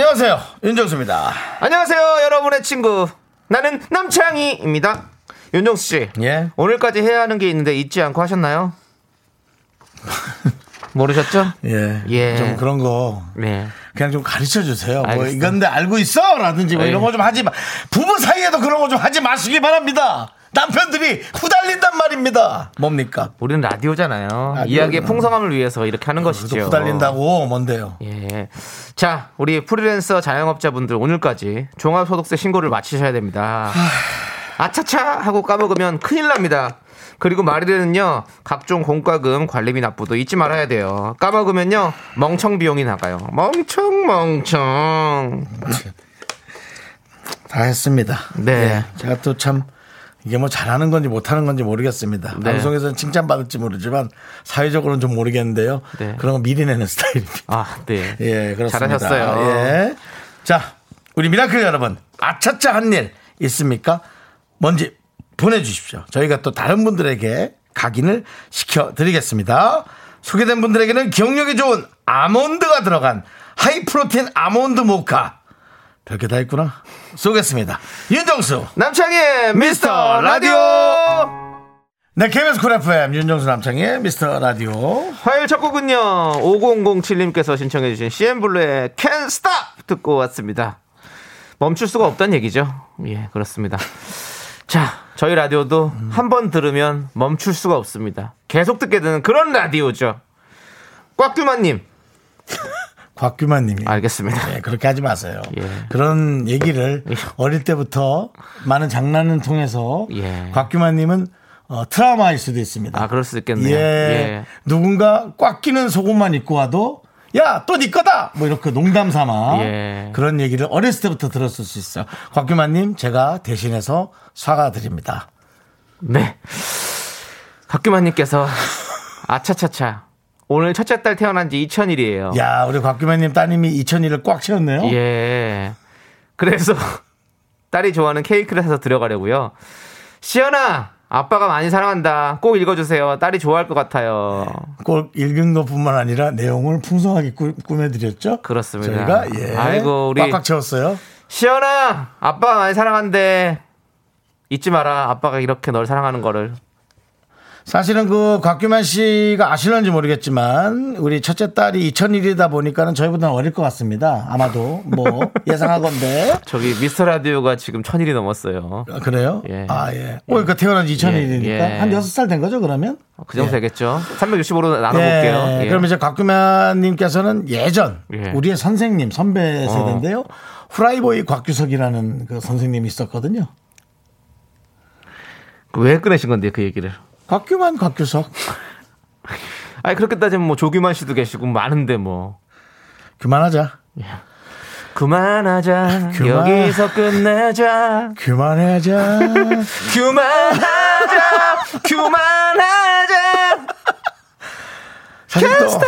안녕하세요. 윤정수입니다. 안녕하세요, 여러분의 친구. 나는 남창희입니다. 윤정수 씨. 예. 오늘까지 해야 하는 게 있는데 잊지 않고 하셨나요? 모르셨죠? 예. 예. 좀 그런 거 네. 그냥 좀 가르쳐 주세요. 뭐 알겠습니다. 이건데 알고 있어? 라든지 뭐 이런 예. 거좀 하지 마. 부부 사이에도 그런 거 좀 하지 마시기 바랍니다. 남편들이 후달린단 말입니다. 뭡니까? 우리는 라디오잖아요. 라디오는- 이야기의 풍성함을 위해서 이렇게 하는 그래도 것이죠. 후달린다고 뭔데요? 예. 자, 우리 프리랜서 자영업자분들 오늘까지 종합소득세 신고를 마치셔야 됩니다. 아차차 하고 까먹으면 큰일 납니다. 그리고 말일에는요, 각종 공과금 관리비 납부도 잊지 말아야 돼요. 까먹으면요, 멍청 비용이 나가요. 멍청, 멍청. 다 했습니다. 네. 예. 제가 또 참 이게 뭐 잘하는 건지 못하는 건지 모르겠습니다. 네. 방송에서는 칭찬받을지 모르지만 사회적으로는 좀 모르겠는데요. 네. 그런 거 미리 내는 스타일입니다. 아, 네. 예, 그렇습니다. 잘하셨어요. 예. 자, 우리 미라클 여러분, 아차차 한 일 있습니까? 뭔지 보내주십시오. 저희가 또 다른 분들에게 각인을 시켜드리겠습니다. 소개된 분들에게는 기억력이 좋은 아몬드가 들어간 high protein 아몬드 모카. 별게 다 있구나. 쏘겠습니다. 윤정수. 남창희의 미스터 라디오! 네, KBS Cool FM 윤정수 남창희의 미스터 라디오. 화요일 첫 곡은요, 5007님께서 신청해 주신 CN블루의 Can't Stop! 듣고 왔습니다. 멈출 수가 없다는 얘기죠. 예, 그렇습니다. 자, 저희 라디오도 한번 들으면 멈출 수가 없습니다. 계속 듣게 되는 그런 라디오죠. 꽉규만님, 곽규만 님이. 알겠습니다. 예, 그렇게 하지 마세요. 예. 그런 얘기를 어릴 때부터 많은 장난을 통해서 예. 곽규만 님은 어, 트라우마일 수도 있습니다. 아, 그럴 수 있겠네요. 예. 예. 누군가 꽉 끼는 속옷만 입고 와도 야, 또 네 거다! 뭐 이렇게 농담 삼아 예. 그런 얘기를 어렸을 때부터 들었을 수 있어요. 곽규만님, 제가 대신해서 사과드립니다. 네. 곽규만님께서 아차차차. 오늘 첫째 딸 태어난 지 2000일이에요. 야, 우리 곽규만님 따님이 2000일을 꽉 채웠네요. 예. 그래서 딸이 좋아하는 케이크를 사서 들어가려고요. 시연아, 아빠가 많이 사랑한다. 꼭 읽어주세요. 딸이 좋아할 것 같아요. 꼭 읽은 것뿐만 아니라 내용을 풍성하게 꾸, 꾸며드렸죠. 그렇습니다. 저희가 예, 아이고, 우리- 꽉꽉 채웠어요. 시연아, 아빠가 많이 사랑한대. 잊지 마라. 아빠가 이렇게 널 사랑하는 거를. 사실은 그 곽규만 씨가 아실런지 모르겠지만 우리 첫째 딸이 2001이다 보니까는 저희보다는 어릴 것 같습니다. 아마도 뭐 예상하건데 저기 미스터 라디오가 지금 천일이 넘었어요. 아, 그래요? 예. 아 예. 어, 그러니까 태어난 지 2001이니까 예, 예. 한 6살 된 거죠 그러면? 그 정도 예. 되겠죠. 365로 나눠 볼게요. 예. 예. 그럼 이제 곽규만 님께서는 예전 예. 우리의 선생님 선배 어. 세대인데요. 후라이보이 곽규석이라는 그 선생님이 있었거든요. 왜 꺼내신 건데 그 얘기를? 곽규만 곽규석. 아니 그렇게 따지면 뭐 조규만 씨도 계시고 많은데 뭐. 그만하자. 그만하자. 그만. 여기서 끝내자. 그만하자. 그만하자. 그만하자. 사실 또,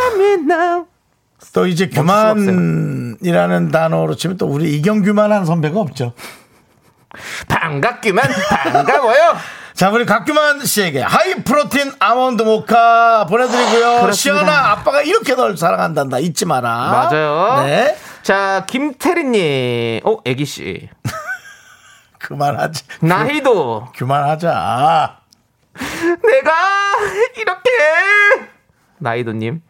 또 이제 규만이라는 단어로 치면 또 우리 이경규만한 선배가 없죠. 반갑기만 반가워요 자, 우리 곽규만 씨에게 high protein 아몬드 모카 보내드리고요. 그렇습니다. 시연아, 아빠가 이렇게 널 사랑한단다. 잊지 마라. 맞아요 네. 자 김태리님 어 애기씨 그만하지. 나희도 그만하자. 내가 이렇게 나이도님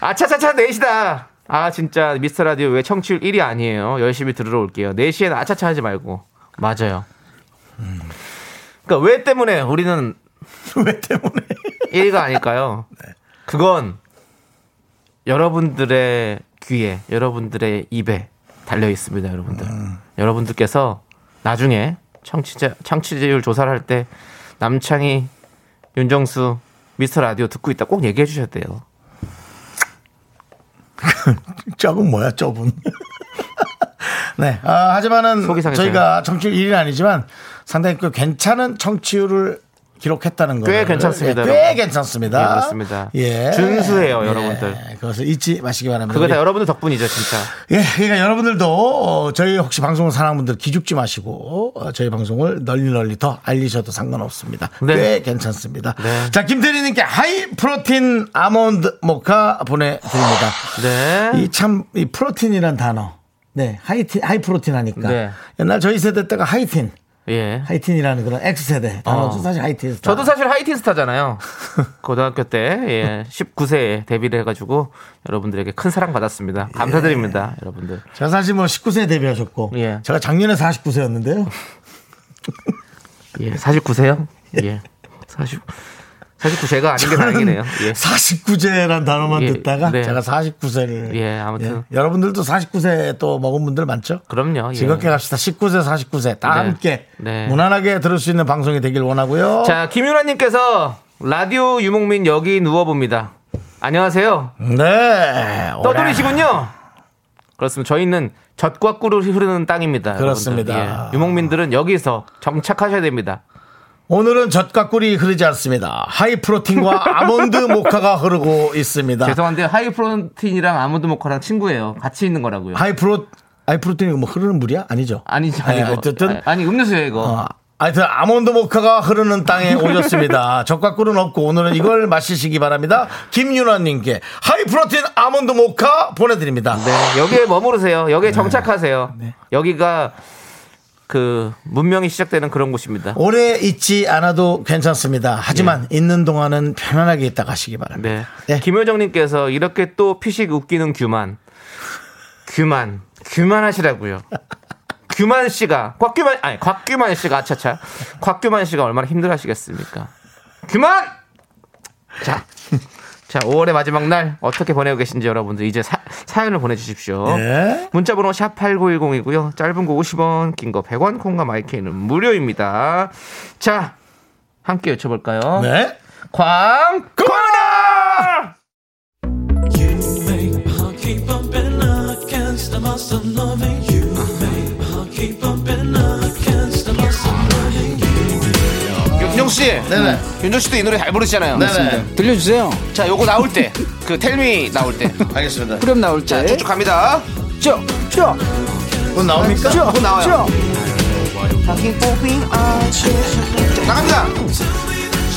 아차차차 넷이다 아 진짜 미스터 라디오 왜 청취율 1위 아니에요? 열심히 들으러 올게요. 4시에는 아차차 하지 말고. 맞아요. 그러니까 왜 때문에 우리는 왜 때문에? 1위가 아닐까요? 그건 여러분들의 귀에 여러분들의 입에 달려 있습니다 여러분들. 여러분들께서 나중에 청취자 청취자율 조사를 할 때 남창희 윤정수 미스터 라디오 듣고 있다 꼭 얘기해 주셔야 돼요. 쩍은 뭐야, 쩍은. 네. 아, 하지만은. 저희가 청취율 1위는 아니지만 상당히 그 괜찮은 청취율을 기록했다는 거꽤 괜찮습니다, 꽤 여러분. 괜찮습니다. 예, 그렇습니다. 예. 준수해요, 예, 여러분들. 그것을 잊지 마시기 바랍니다. 그거 다 우리- 여러분들 덕분이죠, 진짜. 예, 그러니까 여러분들도 어, 저희 혹시 방송을 사랑하는 분들 기죽지 마시고 어, 저희 방송을 널리 널리 더 알리셔도 상관없습니다. 네. 꽤 괜찮습니다. 네. 자, 김태리님께 high protein 아몬드 모카 보내드립니다. 네. 이 참 이 protein이란 단어. 네, 하이틴 high protein 하니까 네. 옛날 저희 세대 때가 하이틴, 예. 하이틴이라는 그런 X 세대 단어죠. 어. 사실 하이틴. 저도 사실 하이틴 스타잖아요. 고등학교 때, 예, 19세에 데뷔를 해가지고 여러분들에게 큰 사랑 받았습니다. 감사드립니다, 여러분들. 제가 사실 뭐 19세 데뷔하셨고 예. 제가 작년에 49세였는데요. 예, 49세요? 예. 40, 49세가 아닌 게 다행이네요. 예. 49세란 단어만 예, 듣다가 네. 제가 49세를 예, 아무튼. 여러분들도 49세 또 먹은 분들 많죠? 그럼요. 예. 즐겁게 갑시다. 19세, 49세 다 네. 함께 네. 무난하게 들을 수 있는 방송이 되길 원하고요. 자, 김윤아님께서 라디오 유목민 여기 누워봅니다. 안녕하세요. 네. 떠돌이시군요. 그렇습니다. 저희는 젖과 꿀을 흐르는 땅입니다. 그렇습니다. 예. 유목민들은 여기서 정착하셔야 됩니다. 오늘은 젖과 꿀이 흐르지 않습니다. high protein과 아몬드 모카가 흐르고 있습니다. 죄송한데 high protein이랑 아몬드 모카랑 친구예요. 같이 있는 거라고요. high pro- high protein이 뭐 흐르는 물이야? 아니죠? 아니죠, 네, 아니고. 어쨌든 아니 음료수예요 이거. 어, 하여튼 아몬드 모카가 흐르는 땅에 오셨습니다. 젖과 꿀은 없고 오늘은 이걸 마시시기 바랍니다. 김윤아님께 high protein 아몬드 모카 보내드립니다. 네, 여기에 머무르세요. 여기에 정착하세요. 여기가 그 문명이 시작되는 그런 곳입니다. 오래 있지 않아도 괜찮습니다. 하지만 있는 동안은 편안하게 있다 가시기 바랍니다. 네. 네. 김효정님께서 이렇게 또 피식 웃기는 규만. 규만. 규만하시라고요. 규만 씨가, 곽규만, 아니, 곽규만 씨가, 아차차. 곽규만 씨가 얼마나 힘들어 하시겠습니까? 규만! 자. 자, 5월의 마지막 날 어떻게 보내고 계신지 여러분들 이제 사, 사연을 보내주십시오. 네. 문자번호 샵 8910이고요. 짧은 거 50원, 긴 거 100원, 콩과 마이크는 무료입니다. 자, 함께 외쳐볼까요? 네. 광고나! 윤정 씨, 네네. 윤정 씨도 이 노래 잘 부르시잖아요. 네네. 들려주세요. 자, 요거 나올 때, 그 텔미 나올 때, 알겠습니다. 후렴 나올 때. 자, 쭉쭉 갑니다. 쭉, 쭉, 곧 나옵니까? 쭉, 곧 나와요. 쭉. 나갑니다.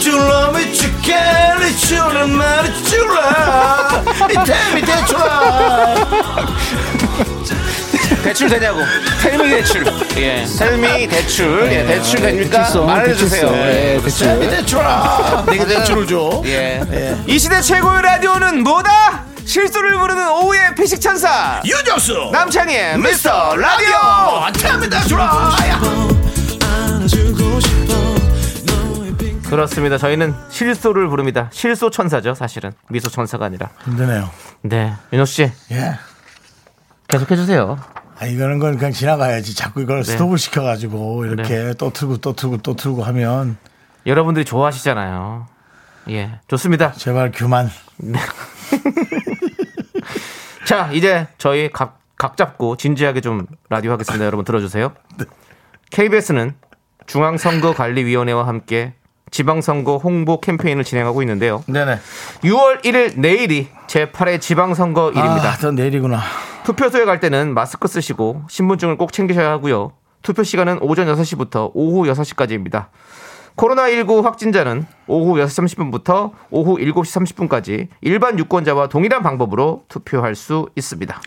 줄라미 죽겠니 줄은 말이 줄라 이템이 대출 되냐고. 텔미 대출. 예. 텔미 대출. 예, 대출 됩니까? 대출성, 말해주세요. 대출성. 예. 예, 대출. 이템이 대출아 내가 대출을 줘 예. 이 시대 최고의 라디오는 뭐다? 실수를 부르는 오후의 피식 천사. 유정수 남창희의 미스터 라디오. 이템이 대출아 그렇습니다. 저희는 실소를 부릅니다. 실소 천사죠, 사실은. 미소 천사가 아니라. 힘드네요 네. 윤호 씨, 예 계속 해 주세요. 아, 이거는 건 그냥 지나가야지. 자꾸 이걸 네. 스톱을 시켜가지고 이렇게 또 틀고 또 틀고 또 틀고 하면 여러분들이 좋아하시잖아요. 예. 좋습니다. 제발 그만. 자, 이제 저희 각, 각 잡고 진지하게 좀 라디오 하겠습니다. 여러분 들어주세요. KBS는 중앙선거관리위원회와 함께 지방선거 홍보 캠페인을 진행하고 있는데요. 네네. 6월 1일 내일이 제8회 지방선거일입니다. 아, 또 내일이구나. 투표소에 갈 때는 마스크 쓰시고 신분증을 꼭 챙기셔야 하고요. 투표 시간은 오전 6시부터 오후 6시까지입니다. 코로나19 확진자는 오후 6시 30분부터 오후 7시 30분까지 일반 유권자와 동일한 방법으로 투표할 수 있습니다.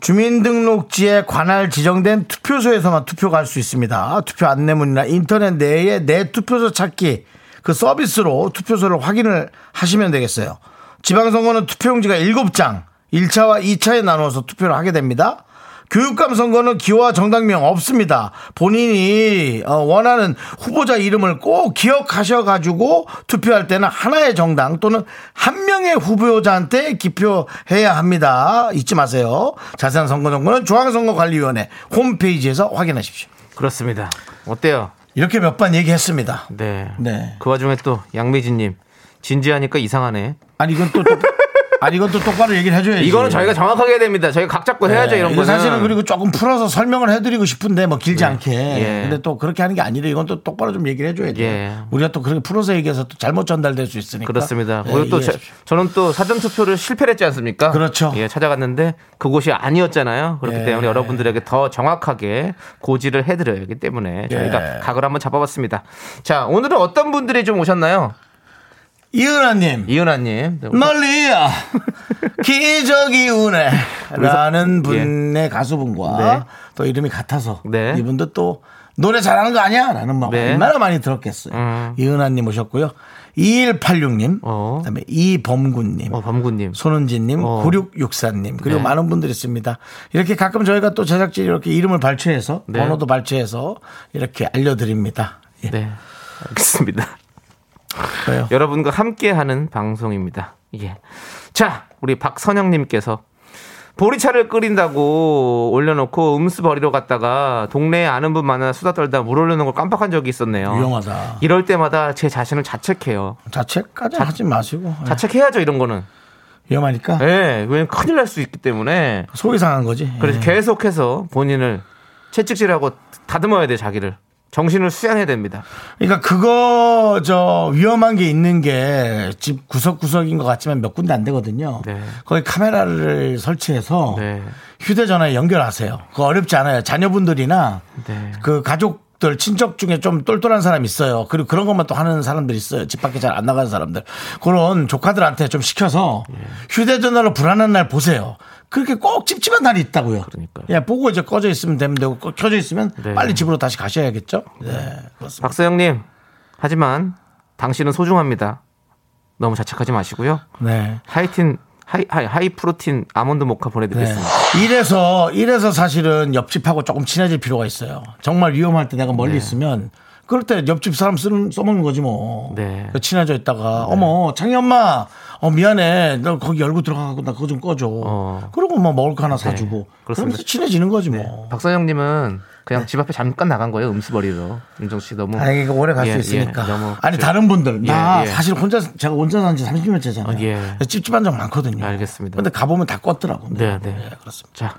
주민등록지에 관할 지정된 투표소에서만 투표가 할수 있습니다. 투표 안내문이나 인터넷 내에 내 투표소 찾기 그 서비스로 투표소를 확인을 하시면 되겠어요. 지방선거는 투표용지가 7장, 1차와 2차에 나누어서 투표를 하게 됩니다. 교육감 선거는 기호와 정당명 없습니다. 본인이 어, 원하는 후보자 이름을 꼭 기억하셔가지고 투표할 때는 하나의 정당 또는 한 명의 후보자한테 기표해야 합니다. 잊지 마세요. 자세한 선거 정보는 중앙선거관리위원회 홈페이지에서 확인하십시오. 그렇습니다. 어때요? 이렇게 몇 번 얘기했습니다. 네. 네. 그 와중에 또 양미진님 진지하니까 이상하네. 아니 이건 또, 또 아니 이건 또 똑바로 얘기를 해줘야지. 이거는 저희가 정확하게 해야 됩니다. 저희가 각 잡고 해야죠 네, 이런 이거 거는. 사실은 그리고 조금 풀어서 설명을 해드리고 싶은데 뭐 길지 않게. 예. 근데 또 그렇게 하는 게 아니라 이건 또 똑바로 좀 얘기를 해줘야 돼. 예. 우리가 또 그렇게 풀어서 얘기해서 또 잘못 전달될 수 있으니까. 그렇습니다. 예, 그리고 또 저, 저는 또 사전 투표를 실패를 했지 않습니까? 그렇죠. 예, 찾아갔는데 그곳이 아니었잖아요. 그렇기 예. 때문에 여러분들에게 더 정확하게 고지를 해드려야 하기 때문에 저희가 예. 각을 한번 잡아봤습니다. 자, 오늘은 어떤 분들이 좀 오셨나요? 이은하님. 이은아님. 네, 멀리야 기적이 우네 라는 예. 분의 가수분과 네. 또 이름이 같아서 네. 이분도 또 노래 잘하는 거 아니야? 라는 말 네. 얼마나 많이 들었겠어요. 음. 이은하님 오셨고요. 2186님, 어. 그다음에 이범군님, 어, 범구님. 손은지님, 어. 9664님, 그리고 네. 많은 분들이 있습니다. 이렇게 가끔 저희가 또 제작진이 이렇게 이름을 발췌해서 네. 번호도 발췌해서 이렇게 알려드립니다. 예. 네. 알겠습니다. 그래요. 여러분과 함께하는 방송입니다. 예. 자, 우리 박선영님께서 보리차를 끓인다고 올려놓고 음수 버리러 갔다가 동네에 아는 분 많아 수다 떨다 물 올려놓은 걸 깜빡한 적이 있었네요. 위험하다. 이럴 때마다 제 자신을 자책해요. 자책까지 하지 마시고 예. 자책해야죠, 이런 거는. 위험하니까 예, 왜냐면 큰일 날 수 있기 때문에. 속이 상한 거지. 그래서 예. 계속해서 본인을 채찍질하고 다듬어야 돼, 자기를. 정신을 수양해야 됩니다. 그러니까 그거 저 위험한 게 있는 게 집 구석구석인 것 같지만 몇 군데 안 되거든요. 네. 거기 카메라를 설치해서 네. 휴대전화에 연결하세요. 그거 어렵지 않아요. 자녀분들이나 네. 그 가족들 친척 중에 좀 똘똘한 사람 있어요. 그리고 그런 것만 또 하는 사람들 있어요. 집 밖에 잘 안 나가는 사람들. 그런 조카들한테 좀 시켜서 예. 휴대전화로 불안한 날 보세요. 그렇게 꼭 찝찝한 날이 있다고요. 그러니까요. 예, 보고 이제 꺼져 있으면 되면 되고 꺼- 켜져 있으면 네. 빨리 집으로 다시 가셔야겠죠. 네, 그렇습니다. 박서영님, 하지만 당신은 소중합니다. 너무 자책하지 마시고요. 네. 하이틴, high, high, high protein 아몬드 모카 네. 보내드리겠습니다. 이래서 이래서 사실은 옆집하고 조금 친해질 필요가 있어요. 정말 위험할 때 내가 멀리 있으면 그럴 때 옆집 사람 쓰는 써먹는 거지 뭐. 네. 친해져 있다가 어머 창희 엄마 어 미안해 너 거기 열고 들어가고 나 그거 좀 꺼줘. 어. 그러고 뭐 먹을 거 하나 사주고 그렇습니다. 그러면서 친해지는 거지 뭐. 네. 박서영님은 그냥 집 앞에 잠깐 나간 거예요. 음수 버리러. 윤정 씨 너무. 아니 이거 오래 갈수 예, 있으니까. 예, 아니 저- 다른 분들 나 예, 예. 사실 혼자 제가 혼자 산지 30년째잖아요. 어, 예. 찝찝한 적 많거든요. 알겠습니다. 근데 가보면 다 껐더라고. 네, 네. 예, 그렇습니다. 자,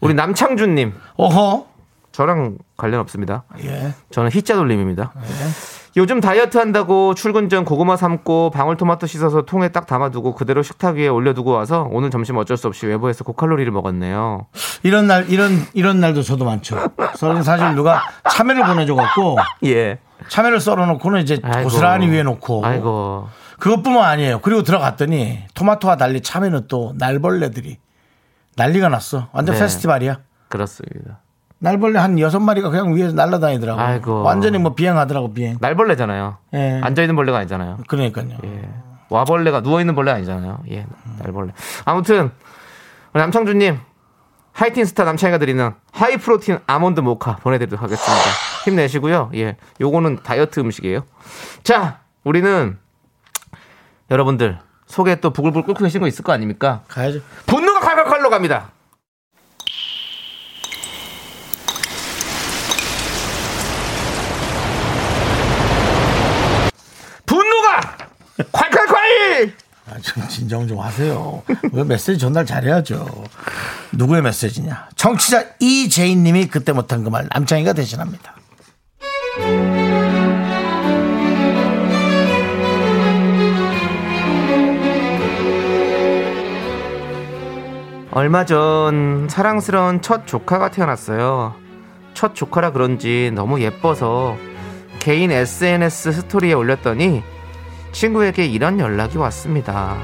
우리 남창준님. 어허. 저랑 관련 없습니다. 예. 저는 히자 돌림입니다. 요즘 다이어트 한다고 출근 전 고구마 삶고 방울토마토 씻어서 통에 딱 담아두고 그대로 식탁 위에 올려두고 와서 오늘 점심 어쩔 수 없이 외부에서 고칼로리를 먹었네요. 이런 날 이런 이런 날도 저도 많죠. 저는 사실 누가 참외를 보내줘 갖고 예. 참외를 썰어놓고는 이제 아이고. 고스란히 위에 놓고 아이고. 그것뿐만 아니에요. 그리고 들어갔더니 토마토와 달리 참외는 또 날벌레들이 난리가 났어. 완전 네. 페스티벌이야. 그렇습니다. 날벌레 한 여섯 마리가 그냥 위에서 날아다니더라고. 아이고. 완전히 뭐 비행하더라고 비행. 날벌레잖아요. 예. 앉아 있는 벌레가 아니잖아요. 그러니까요. 예. 와벌레가 누워 있는 벌레 아니잖아요. 예. 날벌레. 아무튼, 우리 남창주님, 하이틴 스타 남창희가 드리는 high protein 아몬드 모카 보내드리도록 하겠습니다. 힘내시고요. 예. 요거는 다이어트 음식이에요. 자, 우리는 여러분들 속에 또 부글부글 끓고 계신 거 있을 거 아닙니까? 가야죠. 분노가 칼칼칼로 갑니다. 분노가 콸콸콸! 아, 좀 진정 좀 하세요. 왜 메시지 전달 잘해야죠. 누구의 메시지냐? 청취자 이재인님이 그때 못한 그 말 남창희가 대신합니다. 얼마 전 사랑스러운 첫 조카가 태어났어요. 첫 조카라 그런지 너무 예뻐서 개인 SNS 스토리에 올렸더니 친구에게 이런 연락이 왔습니다.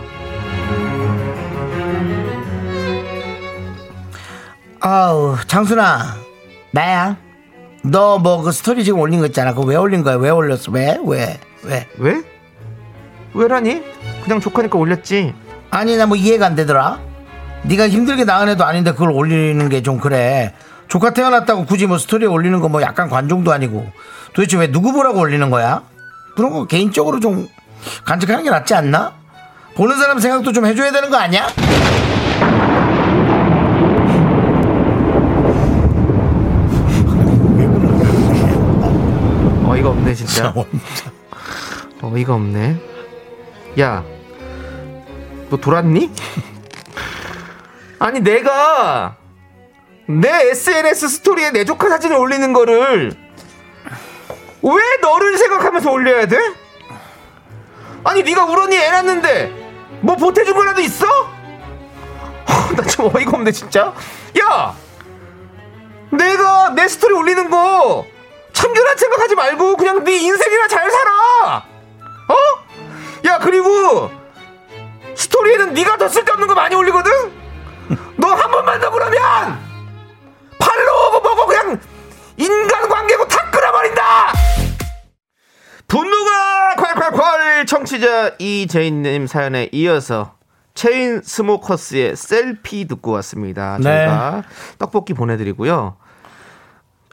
아우 장순아 나야. 너 뭐 그 스토리 지금 올린 거 있잖아. 그거 왜 올린 거야? 왜 올렸어? 왜? 왜? 왜? 왜? 왜라니? 그냥 조카니까 올렸지. 아니 나 뭐 이해가 안 되더라. 네가 힘들게 낳은 애도 아닌데 그걸 올리는 게 좀 그래. 조카 태어났다고 굳이 뭐 스토리에 올리는 거 뭐 약간 관종도 아니고 도대체 왜 누구 보라고 올리는 거야? 그런 거 개인적으로 좀 간직하는 게 낫지 않나? 보는 사람 생각도 좀 해줘야 되는 거 아니야? 어이가 없네 진짜. 어이가 없네. 야, 너 돌았니? 아니 내가 내 SNS 스토리에 내 조카 사진을 올리는 거를 왜 너를 생각하면서 올려야 돼? 아니 네가 우런이 애 낳는데 뭐 보태준 거라도 있어? 나좀 어이가 없네 진짜. 야! 내가 내 스토리 올리는 거 참견할 생각하지 말고 그냥 네 인생이나 잘 살아! 어? 야 그리고 스토리에는 네가 더 쓸데없는 거 많이 올리거든? 너 한 번만 더 그러면 팔로우고 뭐고 그냥 인간관계고 다 끊어버린다 분노가 콸콸콸 청취자 이재인님 사연에 이어서 Chainsmokers의 Selfie 듣고 왔습니다. 네. 저희가 떡볶이 보내드리고요.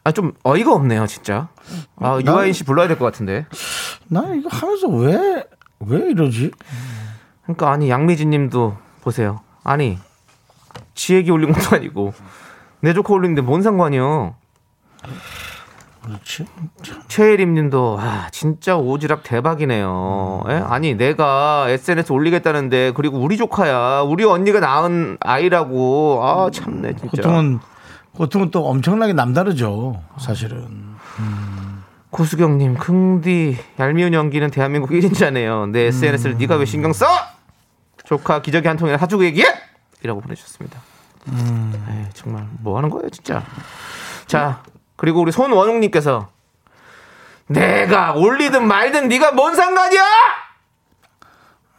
아 좀 어이가 없네요, 진짜. 아 유아인 씨 불러야 될 것 같은데. 나 이거 하면서 왜, 왜 이러지? 그러니까 아니 양미진님도 보세요. 아니 지 얘기 올린 것도 아니고 내 조카 올리는데 뭔 상관이요? 그렇지. 최혜림님도 아 진짜 오지랖 대박이네요. 예? 아니 내가 SNS 올리겠다는데 그리고 우리 조카야, 우리 언니가 낳은 아이라고 아 참네 진짜. 고통은, 고통은 또 엄청나게 남다르죠. 사실은. 고수경님 긍디 얄미운 연기는 대한민국 1인자네요. 내 SNS를 네가 왜 신경 써? 조카 기저귀 한 통이나 사주고 얘기해? 이라고 보내주셨습니다. 에이, 정말 뭐 하는 거예요 진짜. 자 그리고 우리 손원웅님께서 내가 올리든 말든 네가 뭔 상관이야?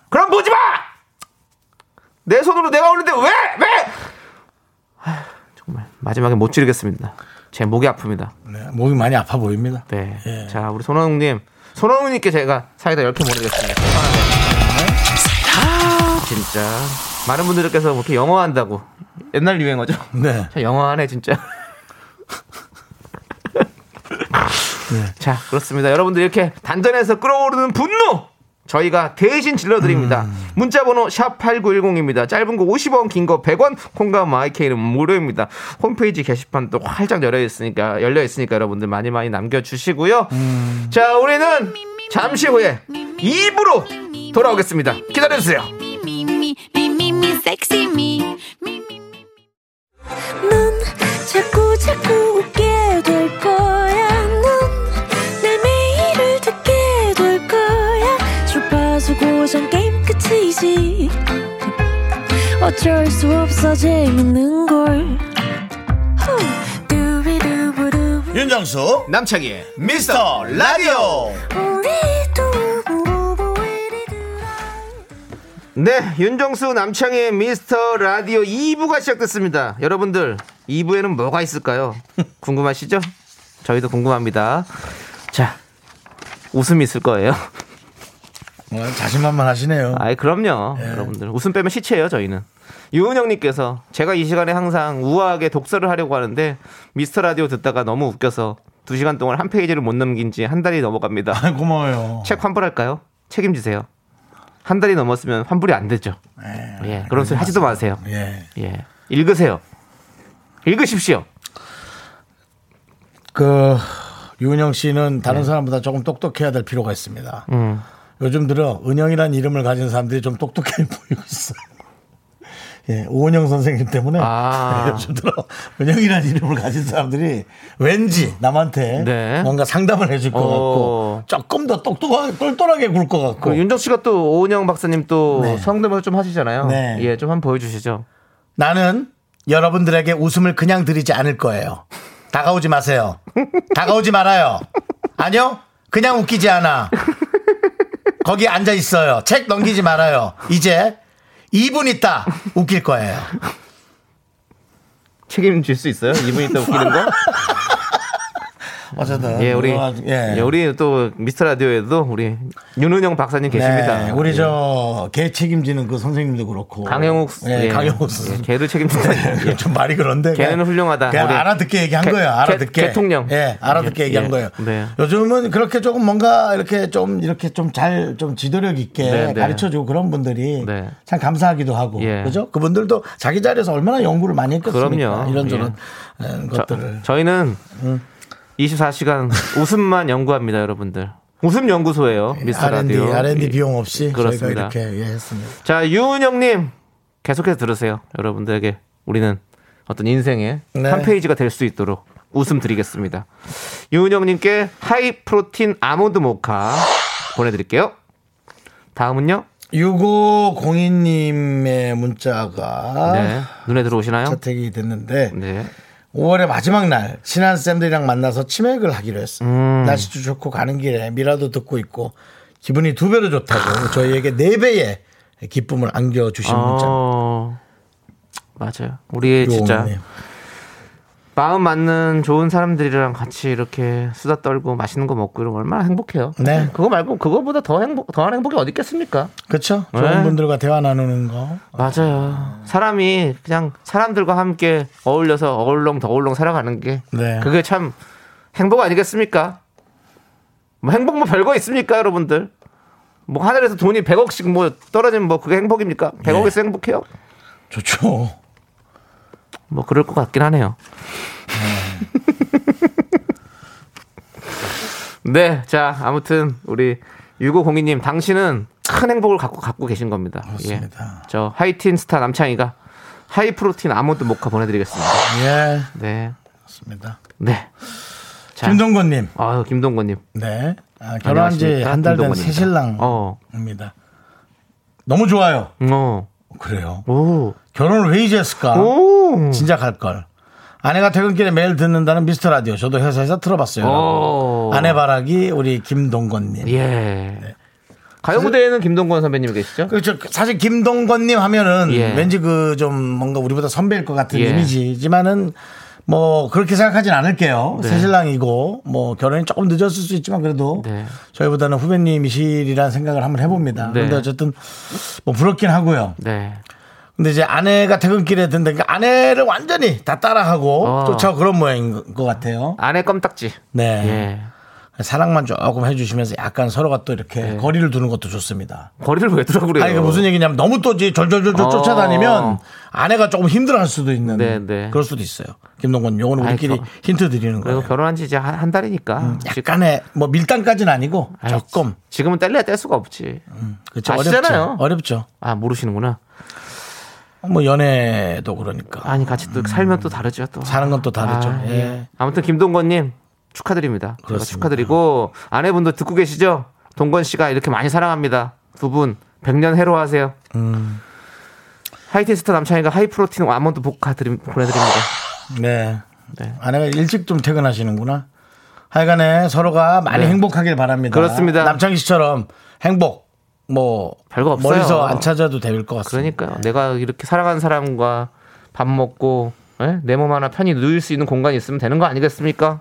그럼 보지 마. 내 손으로 내가 올리는데 왜 왜? 아휴, 정말 마지막에 못 지르겠습니다. 제 목이 아픕니다. 네, 몸이 많이 아파 보입니다. 네. 예. 자, 우리 손원웅님. 손원웅님께 제가 사이다 10개 보내드리겠습니다. 아, 진짜. 많은 분들께서 뭐 이렇게 영어 한다고. 옛날 유행어죠? 네. 자, 영어 하네, 진짜. 자, 그렇습니다. 여러분들 이렇게 단전에서 끌어오르는 분노! 저희가 대신 질러드립니다. 문자번호 샵8910입니다. 짧은 거 50원, 긴 거 100원, 콩과 마이케이는 무료입니다. 홈페이지 게시판 또 활짝 열려있으니까, 열려있으니까 여러분들 많이 많이 남겨주시고요. 자, 우리는 잠시 후에 2부로 돌아오겠습니다. 기다려주세요. 자꾸 자꾸 끝이지. 어쩔 수 없어 재밌는 걸. 윤정수, 남창희의 미스터 라디오. 네, 윤정수 남창의 미스터 라디오 2부가 시작됐습니다. 여러분들, 2부에는 뭐가 있을까요? 궁금하시죠? 저희도 궁금합니다. 자, 웃음이 있을 거예요. 어, 자신만만 하시네요. 아이, 그럼요. 여러분들. 웃음 빼면 시체예요, 저희는. 유은영님께서 제가 이 시간에 항상 우아하게 독서를 하려고 하는데 미스터 라디오 듣다가 너무 웃겨서 두 시간 동안 한 페이지를 못 넘긴 지 한 달이 넘어갑니다. 아, 고마워요. 책 환불할까요? 책임지세요. 한 달이 넘었으면 환불이 안 되죠. 예, 그런 소리 하지도 마세요. 예. 예, 읽으세요. 읽으십시오. 그, 유은영 씨는 다른 사람보다 조금 똑똑해야 될 필요가 있습니다. 음. 요즘 들어 은영이라는 이름을 가진 사람들이 좀 똑똑해 보이고 있어요. 예, 오은영 선생님 때문에 아. 예, 요즘 들어 은영이라는 이름을 가진 사람들이 왠지 남한테 네. 뭔가 상담을 해줄 것 어. 같고 조금 더 똑똑하게 똘똘하게 굴 것 같고 그 윤정 씨가 또 오은영 박사님 또 네. 성대모사 좀 하시잖아요. 네. 예, 좀 한번 보여주시죠. 나는 여러분들에게 웃음을 그냥 드리지 않을 거예요. 다가오지 마세요. 다가오지 말아요. 아니요? 그냥 웃기지 않아. 거기 앉아 있어요. 책 넘기지 말아요. 이제 2분 있다 웃길 거예요. 책임질 수 있어요? 이분 있다 웃기는 거? 어쨌든 예, 우리 뭐, 예. 예, 우리 또 미스터 라디오에도 우리 윤은영 박사님 계십니다. 네, 우리 예. 저개 책임지는 그 선생님도 그렇고 강영욱 예, 예. 강영욱 예, 걔를 책임진다. 예. 좀 말이 그런데 그냥- 훌륭하다. 그냥 알아듣게 얘기한 개- 거예요. 알아듣게. 개- 개통령. 예, 알아듣게 예, 얘기한 예. 거예요. 네. 요즘은 그렇게 조금 뭔가 이렇게 좀 이렇게 좀 잘좀 지도력 있게 네, 네. 가르쳐주고 그런 분들이 네. 참 감사하기도 하고 예. 그죠? 그분들도 자기 자리에서 얼마나 연구를 많이 했겠습니까? 그럼요. 이런저런 에, 저, 것들을 저 희는 24시간 웃음만 연구합니다, 여러분들. 웃음 연구소예요. 미스터 R&D, 라디오. R&D 예. 비용 없이 그렇습니다. 저희가 이렇게 예, 했습니다. 자, 유은영 님 계속해서 들으세요. 여러분들에게 우리는 어떤 인생의 네. 한 페이지가 될 수 있도록 웃음 드리겠습니다. 유은영 님께 high protein 아몬드 모카 보내 드릴게요. 다음은요. 6502님의 문자가 네. 눈에 들어오시나요? 채택이 됐는데 네. 5월의 마지막 날 친한 쌤들이랑 만나서 치맥을 하기로 했어요. 음. 날씨도 좋고 가는 길에 미라도 듣고 있고 기분이 두 배로 좋다고 저희에게 네 배의 기쁨을 안겨주신 문자. 어, 맞아요. 우리 진짜 요거네요. 마음 맞는 좋은 사람들이랑 같이 이렇게 수다 떨고 맛있는 거 먹고 이러면 얼마나 행복해요. 네. 그거 말고 그거보다 더 행복 더한 행복이 어디 있겠습니까? 그렇죠. 좋은 네. 분들과 대화 나누는 거. 맞아요. 사람이 그냥 사람들과 함께 어울려서 어울렁 더울렁 살아가는 게 네. 그게 참 행복 아니겠습니까? 뭐 행복 뭐 별거 있습니까, 여러분들? 뭐 하늘에서 돈이 100억씩 뭐 떨어지면 뭐 그게 행복입니까? 100억에서 행복해요? 좋죠. 뭐 그럴 것 같긴 하네요. 네, 자 아무튼 우리 6502님 당신은 큰 행복을 갖고 갖고 계신 겁니다. 그렇습니다. 예. 저 하이틴 스타 남창희가 high protein 아몬드 모카 보내드리겠습니다. 예, 네, 맞습니다. 네. 자, 김동건님. 아유 김동건님. 네. 아, 결혼한 지? 한 달된 김동건입니다. 새신랑입니다. 어, 너무 좋아요. 어, 그래요. 오, 결혼을 왜 이제 했을까? 오, 진작 할 걸. 아내가 퇴근길에 매일 듣는다는 미스터 라디오. 저도 회사에서 들어봤어요. 오. 아내 바라기 우리 김동건님. 예. 가요 무대에는 김동건 선배님 계시죠? 그렇죠. 사실 김동건님 하면은 예. 왠지 그 좀 뭔가 우리보다 선배일 것 같은 예. 이미지지만은 뭐 그렇게 생각하진 않을게요. 네. 새신랑이고 뭐 결혼이 조금 늦었을 수 있지만 그래도 네. 저희보다는 후배님이시리라는 생각을 한번 해봅니다. 네. 그런데 어쨌든 뭐 부럽긴 하고요. 네. 근데 이제 아내가 퇴근길에 듣는다. 그러니까 아내를 완전히 다 따라하고 어. 쫓아오 그런 모양인 것 같아요. 아내 껌딱지. 네. 예. 사랑만 조금 해주시면서 약간 서로가 또 이렇게 네. 거리를 두는 것도 좋습니다. 거리를 왜 두라고 그래요? 아니, 그 무슨 얘기냐면 너무 또 졸졸졸졸 어. 쫓아다니면 아내가 조금 힘들어 할 수도 있는 네, 네. 그럴 수도 있어요. 김동건, 요거는 우리끼리 저- 힌트 드리는 거예요. 결혼한 지 이제 한, 한 달이니까. 지- 약간의 뭐 밀당까지는 아니고 아이, 조금 지금은 뗄래야 뗄 수가 없지. 그렇죠. 아시잖아요. 어렵죠. 어렵죠. 아, 모르시는구나. 뭐 연애도 그러니까 아니, 같이 또 살면 또 다르죠, 또. 사는 건 또 다르죠. 아, 예. 아무튼 김동건님 축하드립니다. 제가 그렇습니다. 축하드리고 아내분도 듣고 계시죠? 동건 씨가 이렇게 많이 사랑합니다. 두 분 백년 해로하세요. 음. 하이테스터 남창이가 하이프로틴 아몬드 복화 드림, 보내드립니다. 네. 네. 아내가 일찍 좀 퇴근하시는구나. 하여간에 서로가 많이 네. 행복하길 바랍니다. 그렇습니다. 남창희 씨처럼 행복 뭐 별거 없어요. 멀리서 안 찾아도 될 것 같습니다. 그러니까요. 내가 이렇게 사랑하는 사람과 밥 먹고 예? 내몸 하나 편히 누일 수 있는 공간이 있으면 되는 거 아니겠습니까?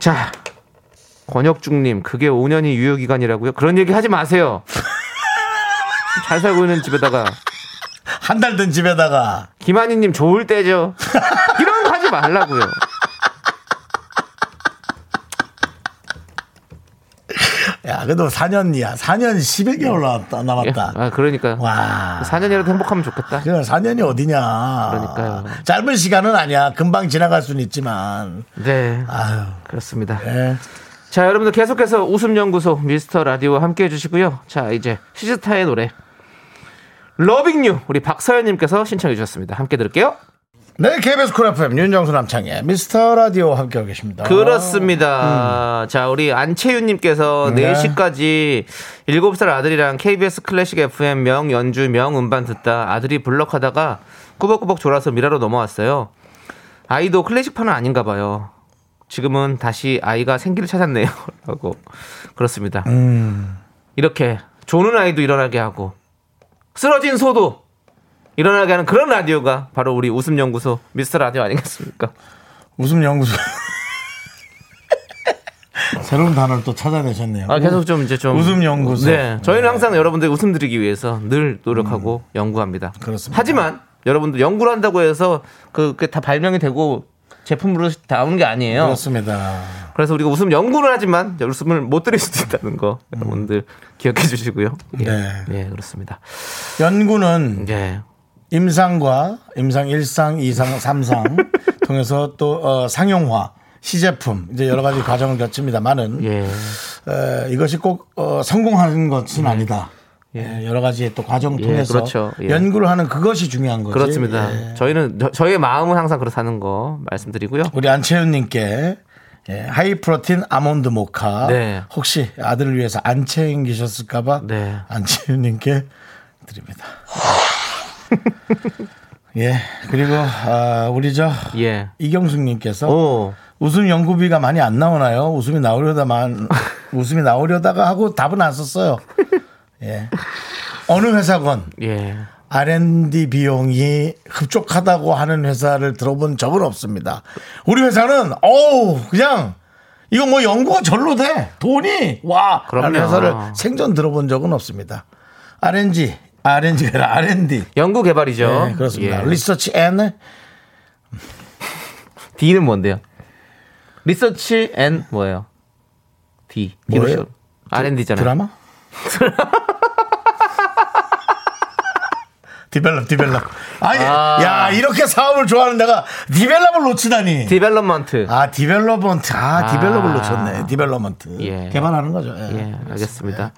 자, 권혁중님, 그게 5년이 유효기간이라고요? 그런 얘기 하지 마세요. 잘 살고 있는 집에다가 한 달 된 집에다가 김한희님 좋을 때죠. 이런 거 하지 말라고요. 그래도 4년이야. 4년 11개월 남았다. 남았다. 아, 그러니까 와. 4년이라도 행복하면 좋겠다. 그래 4년이 어디냐. 그러니까요. 짧은 시간은 아니야. 금방 지나갈 수는 있지만. 네, 아유. 그렇습니다. 예. 자, 여러분들 계속해서 웃음연구소 미스터 라디오와 함께 해주시고요. 자, 이제 씨스타의 노래 Loving U 우리 박서연님께서 신청해 주셨습니다. 함께 들을게요. 네, KBS Cool FM 윤정수 남창희의 미스터 라디오 함께하고 계십니다. 그렇습니다. 자, 우리 안채윤님께서 음. 네. 4시까지 7살 아들이랑 KBS 클래식 FM 명 연주 명 음반 듣다 아들이 블럭하다가 꾸벅꾸벅 졸아서 미라로 넘어왔어요. 아이도 클래식파는 아닌가 봐요. 지금은 다시 아이가 생기를 찾았네요. 라고. 그렇습니다. 음. 이렇게 조는 아이도 일어나게 하고 쓰러진 소도 일어나게 하는 그런 라디오가 바로 우리 웃음 연구소 미스터 라디오 아니겠습니까? 웃음 연구소. 새로운 단어를 또 찾아내셨네요. 아, 계속 좀 이제 좀 웃음 연구소. 네, 저희는 항상 여러분들 웃음 드리기 위해서 늘 노력하고 연구합니다. 음. 그렇습니다. 하지만 여러분들 연구를 한다고 해서 그게 다 발명이 되고 제품으로 나오는 게 아니에요. 그렇습니다. 그래서 우리가 웃음 연구를 하지만 웃음을 못 드릴 수도 있다는 거 여러분들 기억해 주시고요. 예. 네. 예, 그렇습니다. 연구는 예. 임상과 임상 1상, 2상, 3상 통해서 또 어, 상용화 시제품 이제 여러 가지 과정을 거칩니다만은 예. 에, 이것이 꼭 어, 성공하는 것은 아니다. 예, 여러 가지 또 과정 예, 통해서 그렇죠. 예. 연구를 하는 그것이 중요한 거지. 그렇습니다. 예. 저희는 저, 저희의 마음은 항상 그렇다는 거 말씀드리고요. 우리 안채윤님께 예, 하이 프로틴 아몬드 모카 네. 혹시 아들을 위해서 안 챙기셨을까봐 네. 안채윤님께 드립니다. 예 그리고 아, 우리 저 예. 이경숙님께서 오. 웃음 연구비가 많이 안 나오나요? 웃음이 나오려다만 웃음이 나오려다가 하고 답은 안 썼어요. 예 어느 회사건 예. R&D 비용이 흡족하다고 하는 회사를 들어본 적은 없습니다. 우리 회사는 어우 그냥 이거 뭐 연구가 절로 돼 돈이 와 그럼요. 라는 회사를 생전 들어본 적은 없습니다. R&D R&D가 아니라 R&D 연구 개발이죠. 네, 그렇습니다. 예. research and D는 뭔데요? research and 뭐예요? D. 뭐예요? R&D잖아요. 드라마? develop develop 아니 아. 야 이렇게 사업을 좋아하는 내가 develop을 놓치다니 development. 아 development 아, 아. develop을 놓쳤네 development 예. 개발하는 거죠 예. 예, 알겠습니다.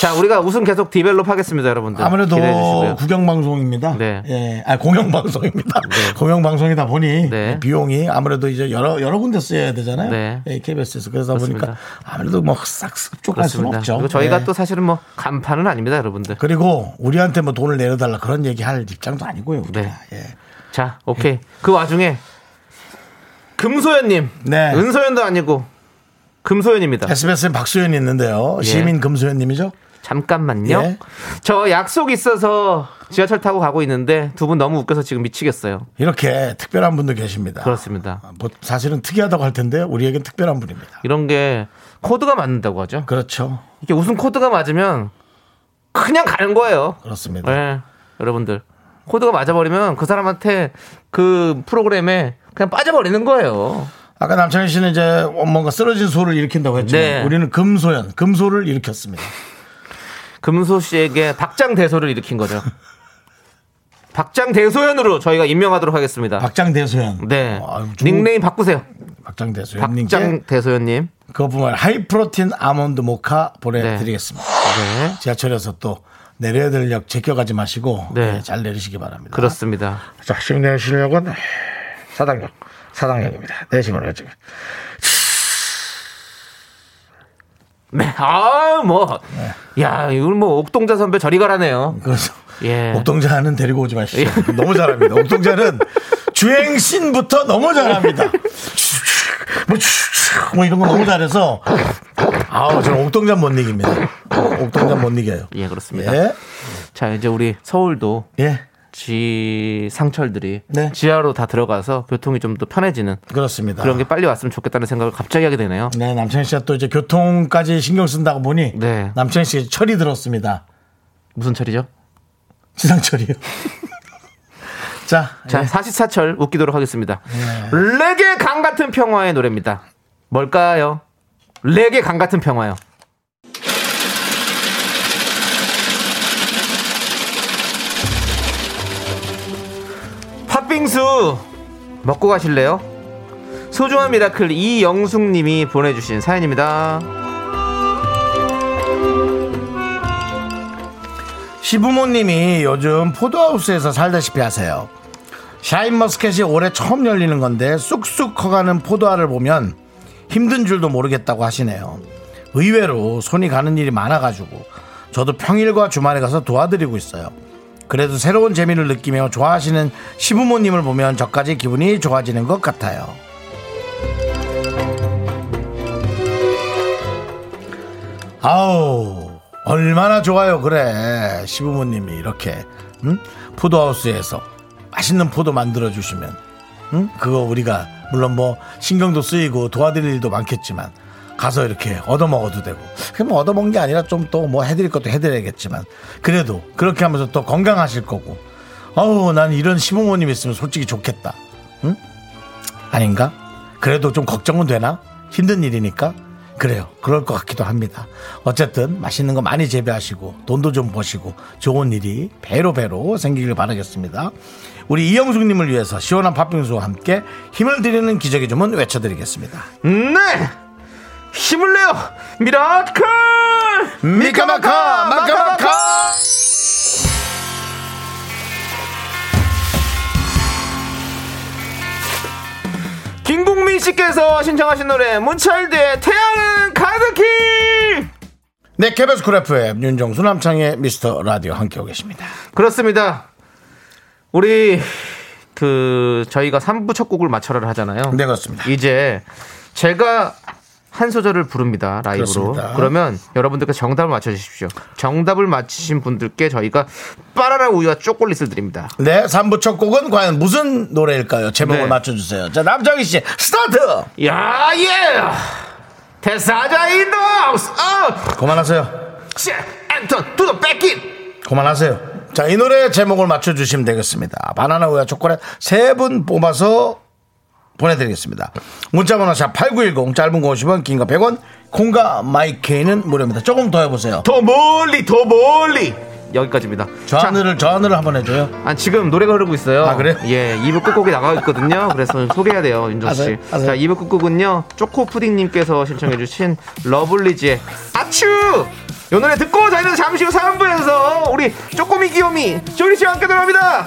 자, 우리가 웃음 계속 develop 하겠습니다, 여러분들. 아무래도 기대해 주시고요. 국영 방송입니다. 네. 예, 아 공영 방송입니다. 공영 방송이다 보니 네. 비용이 아무래도 이제 여러 여러 군데 쓰여야 되잖아요. 네. 예, KBS에서 그러다 그렇습니다. 보니까 아무래도 뭐싹 흡족할 수는 그렇습니다. 없죠. 그리고 저희가 예. 또 사실은 뭐 간판은 아닙니다, 여러분들. 그리고 우리한테 뭐 돈을 내려달라 그런 얘기 할 입장도 아니고요. 우리가. 네. 예. 자, 오케이. 그 와중에 금소연님, 네. 은소연도 아니고 금소연입니다. SBS에 박소연이 있는데요. 예. 시민 금소연님이죠. 잠깐만요. 예. 저 약속 있어서 지하철 타고 가고 있는데 두 분 너무 웃겨서 지금 미치겠어요. 이렇게 특별한 분도 계십니다. 그렇습니다. 뭐 사실은 특이하다고 할 텐데 우리에겐 특별한 분입니다. 이런 게 코드가 맞는다고 하죠. 그렇죠. 이게 웃음 코드가 맞으면 그냥 가는 거예요. 그렇습니다. 네, 여러분들 코드가 맞아버리면 그 사람한테 그 프로그램에 그냥 빠져버리는 거예요. 아까 남창희 씨는 이제 뭔가 쓰러진 소를 일으킨다고 했지만 네. 우리는 금소연, 금소를 일으켰습니다. 금소 씨에게 박장 대소를 일으킨 거죠. 박장 대소연으로 저희가 임명하도록 하겠습니다. 박장 대소연. 네, 어, 아유, 중국 닉네임 바꾸세요. 박장 대소연님께 박장 대소연님. 그거뿐만 아니라 하이프로틴 아몬드 모카 보내드리겠습니다. 네, 지하철에서 또 내려야 될 역 제껴가지 마시고 네. 네, 잘 내리시기 바랍니다. 그렇습니다. 자, 지금 내리실 역은 사당역, 사당역입니다. 내시면 지금. 네, 아, 뭐, 야, 이걸 뭐 옥동자 선배 저리 가라네요. 그래서 예. 옥동자는 데리고 오지 마시죠. 너무 잘합니다. 옥동자는 주행신부터 너무 잘합니다. 뭐, 뭐 이런 거 너무 잘해서 아우 저는 옥동자 못 이깁니다. 옥동자 못 이겨요. 예, 그렇습니다. 예, 자, 이제 우리 서울도 예, 지 상철들이 네. 지하로 다 들어가서 교통이 좀 더 편해지는 그렇습니다. 그런 게 빨리 왔으면 좋겠다는 생각을 갑자기 하게 되네요. 네, 남창희 씨가 또 이제 교통까지 신경 쓴다고 보니 네. 남창희 씨 철이 들었습니다. 무슨 철이죠? 지상철이요. 자, 자, 예. 사시사철 웃기도록 하겠습니다. 레게 강 같은 평화의 노래입니다. 뭘까요? 레게 강 같은 평화요. 빙수 먹고 가실래요? 소중한 miracle 이영숙님이 보내주신 사연입니다. 시부모님이 요즘 포도하우스에서 살다시피 하세요. 샤인머스켓이 올해 처음 열리는 건데 쑥쑥 커가는 포도알을 보면 힘든 줄도 모르겠다고 하시네요. 의외로 손이 가는 일이 많아가지고 저도 평일과 주말에 가서 도와드리고 있어요. 그래도 새로운 재미를 느끼며 좋아하시는 시부모님을 보면 저까지 기분이 좋아지는 것 같아요. 아우 얼마나 좋아요 그래 시부모님이 이렇게 응? 포도하우스에서 맛있는 포도 만들어 주시면 응? 그거 우리가 물론 뭐 신경도 쓰이고 도와드릴 일도 많겠지만 가서 이렇게 얻어먹어도 되고 그럼 얻어먹은 게 아니라 좀 또 뭐 해드릴 것도 해드려야겠지만 그래도 그렇게 하면서 또 건강하실 거고 어우 난 이런 시부모님 있으면 솔직히 좋겠다 응? 아닌가? 그래도 좀 걱정은 되나? 힘든 일이니까 그래요. 그럴 것 같기도 합니다. 어쨌든 맛있는 거 많이 재배하시고 돈도 좀 버시고 좋은 일이 배로 배로 생기길 바라겠습니다. 우리 이영숙님을 위해서 시원한 팥빙수와 함께 힘을 드리는 기적의 주문 외쳐드리겠습니다. 네! 힘을 내요! miracle! 미카마카 마카마카 김국민 씨께서 신청하신 노래 문차일드의 태양은 가득히! 네 KBS 쿨 FM 윤정수 남창의 미스터 라디오 함께하고 계십니다. 그렇습니다. 우리 그 저희가 3부 첫 곡을 맞춰라 하잖아요. 네 그렇습니다. 이제 제가 한 소절을 부릅니다 라이브로 그렇습니다. 그러면 여러분들께서 정답을 맞춰 주십시오 정답을 맞히신 분들께 저희가 바나나 우유와 초콜릿을 드립니다 네 3부 첫 곡은 과연 무슨 노래일까요? 제목을 네. 맞춰 주세요. 자 남창희 씨 스타트. 야 예 태사자 in the house 어 그만하세요. 씨, and turn to the back it 그만하세요. 자, 이 노래 제목을 맞춰 주시면 되겠습니다. 바나나 우유 초콜릿 세 분 뽑아서 보내드리겠습니다. 문자번호 샵 8910, 짧은 거 50원, 긴 거 100원, 콩과 마이케이는 무료입니다. 조금 더 해보세요. 더 멀리 더 멀리 여기까지입니다 저 자, 하늘을, 저 하늘을 한번 해줘요. 아, 지금 노래가 흐르고 있어요. 아, 그래요? 예, 2부 끝곡이 나가고 있거든요. 그래서 소개해야 돼요, 윤정 씨. 하세요, 하세요. 자, 2부 끝곡은요, 초코푸딩님께서 신청해주신 러블리즈의 아츄! 요 노래 듣고 저희는 잠시 후 3부에서 우리 쪼꼬미 귀요미 조리 씨와 함께 들어갑니다.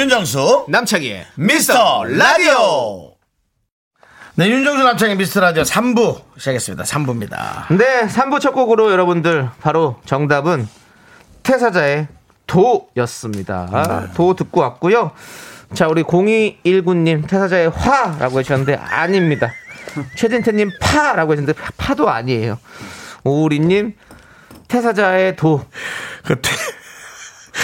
윤정수, 남창희의 미스터 라디오! 네, 윤정수 남창의 미스터 라디오 3부 시작했습니다. 3부입니다. 네, 3부 첫 곡으로 여러분들 바로 정답은 태사자의 도였습니다. 도 듣고 왔고요. 자, 우리 0219님 태사자의 화라고 해주셨는데 아닙니다. 최진태님 파라고 해주셨는데 파도 아니에요. 오우리님 태사자의 도그 퇴,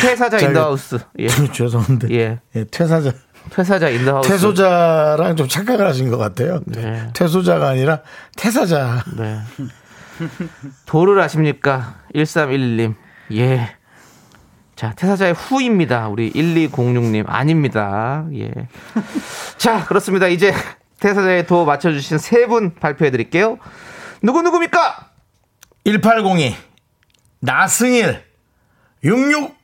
퇴사자 in the house 예. 죄송한데. 예. 예, 퇴사자. 퇴사자 in the house 퇴소자랑 좀 착각을 하신 것 같아요. 네. 퇴소자가 아니라 퇴사자. 네. 도를 아십니까? 1311님. 예. 자, 태사자의 후입니다. 우리 1206님. 아닙니다. 예. 자, 그렇습니다. 이제 태사자의 도 맞춰주신 세 분 발표해 드릴게요. 누구누구입니까? 1802, 나승일, 6625.